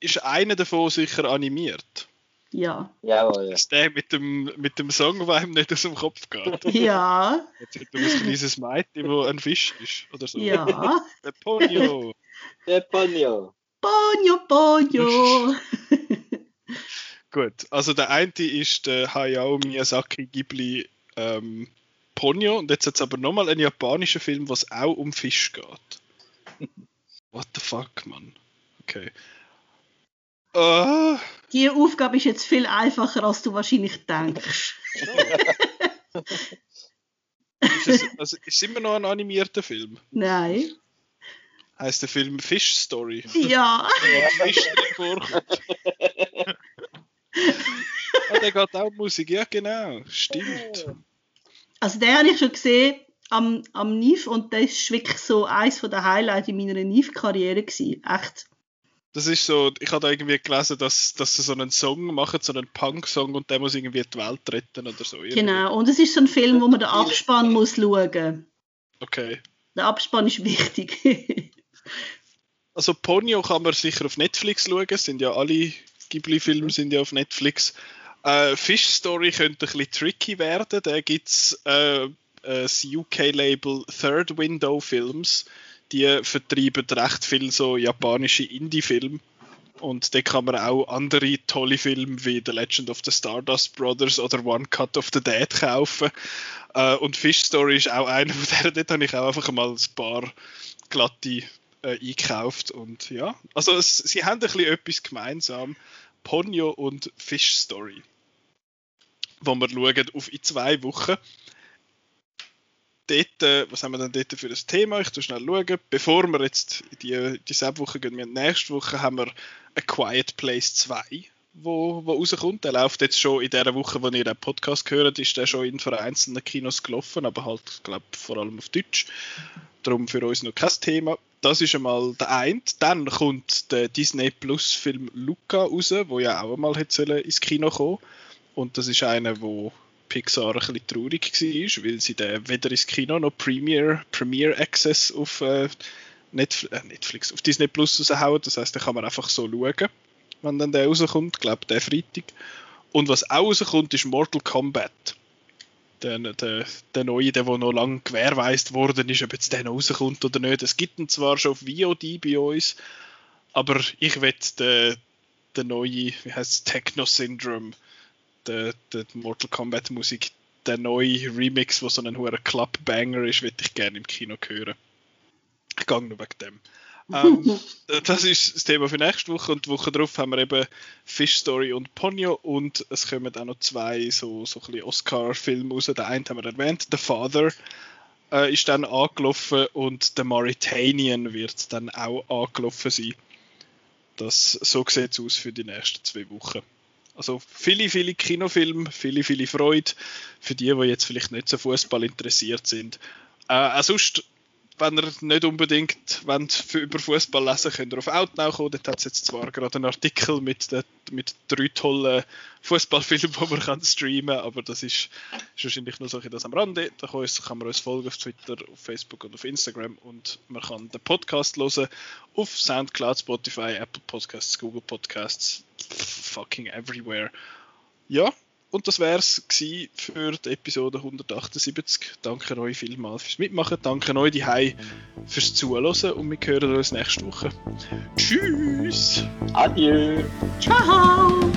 ist einer davon sicher animiert?
Ja.
Jawohl.
Ist der mit dem, mit dem Song, der ihm nicht aus dem Kopf geht?
Ja.
Jetzt hat er ein kleines Mädchen, wo ein Fisch ist. Oder so.
Ja.
Der Ponyo.
Der Ponyo.
Ponyo, Ponyo.
Gut, also der eine ist der Hayao Miyazaki Ghibli ähm, Ponyo und jetzt hat es aber nochmal einen japanischen Film, wo es auch um Fisch geht. What the fuck, Mann? Okay. Äh,
Die Aufgabe ist jetzt viel einfacher, als du wahrscheinlich denkst.
ist, es, also, ist es immer noch ein animierter Film?
Nein.
Heißt der Film Fish Story?
Ja.
Fisch drin vorkommt. ah, der geht auch Musik, ja genau, stimmt.
Also den habe ich schon gesehen am, am NIF und das ist wirklich so eins der Highlights in meiner NIF-Karriere gewesen. Echt.
Das ist so, ich habe da irgendwie gelesen, dass, dass sie so einen Song machen, so einen Punk-Song und der muss irgendwie die Welt retten oder so. irgendwie.
Genau. Und es ist so ein Film, wo man den Abspann muss schauen.
Okay.
Der Abspann ist wichtig.
Also Ponyo kann man sicher auf Netflix schauen, sind ja alle Ghibli-Filme sind ja auf Netflix. Äh, Fish Story könnte ein bisschen tricky werden, da gibt es äh, äh, das UK-Label Third Window Films, die vertreiben recht viel so japanische Indie-Filme. Und da kann man auch andere tolle Filme wie The Legend of the Stardust Brothers oder One Cut of the Dead kaufen. Äh, und Fish Story ist auch einer von denen. Dort habe ich auch einfach mal ein paar glatte äh, eingekauft. Und ja, also es, sie haben ein bisschen etwas gemeinsam. Ponyo und Fish Story. Wo wir schauen auf in zwei Wochen. Dort, äh, was haben wir denn dort für ein Thema? Ich tu schnell schauen. Bevor wir jetzt die, diese Woche gehen, wir nächste Woche haben wir A Quiet Place 2, wo, wo rauskommt. Der läuft jetzt schon in der Woche, wo ihr den Podcast hört, ist der schon in vereinzelten Kinos gelaufen, aber halt, ich glaube, vor allem auf Deutsch. Darum für uns noch kein Thema. Das ist einmal der eine. Dann kommt der Disney Plus Film Luca raus, wo ja auch einmal hätte ins Kino kommen. Und das ist einer, wo Pixar ein bisschen traurig war, weil sie den weder ins Kino noch Premiere, Premiere Access auf äh, Netflix, äh, Netflix, auf Disney Plus raushauen. Das heißt, da kann man einfach so schauen, wenn dann der rauskommt. Ich glaube, der Freitag. Und was auch rauskommt, ist Mortal Kombat. Der, der, der neue, der, der noch lange gewährleistet worden ist, ob jetzt der noch rauskommt oder nicht. Es gibt ihn zwar schon auf VOD bei uns, aber ich wette den, den neue, wie heißt es, Techno Syndrome, der, der Mortal Kombat Musik, der neue Remix, wo so ein hoher Club-Banger ist, würde ich gerne im Kino hören. Ich gehe nur wegen dem. Ähm, das ist das Thema für nächste Woche und die Woche darauf haben wir eben Fish Story und Ponyo und es kommen auch noch zwei so, so ein Oscar-Filme raus. Der eine haben wir erwähnt, The Father, äh, ist dann angelaufen und der Mauritanian wird dann auch angelaufen sein. Das, so sieht es aus für die nächsten zwei Wochen. Also viele, viele Kinofilme, viele, viele Freude für die, die jetzt vielleicht nicht so Fußball interessiert sind. Äh, auch sonst wenn ihr nicht unbedingt wollt, für, über Fußball lesen könnt ihr auf Outnow kommen. Dort hat es jetzt zwar gerade einen Artikel mit, de, mit drei tollen Fußballfilmen, die man kann streamen kann, aber das ist, ist wahrscheinlich nur so das am Rande. Da kann man uns folgen auf Twitter, auf Facebook und auf Instagram und man kann den Podcast hören auf Soundcloud, Spotify, Apple Podcasts, Google Podcasts, fucking everywhere. Ja, und das wäre es für die Episode 178. Danke euch vielmals fürs Mitmachen. Danke euch die fürs Zuhören und wir hören uns nächste Woche. Tschüss!
Adieu!
Ciao!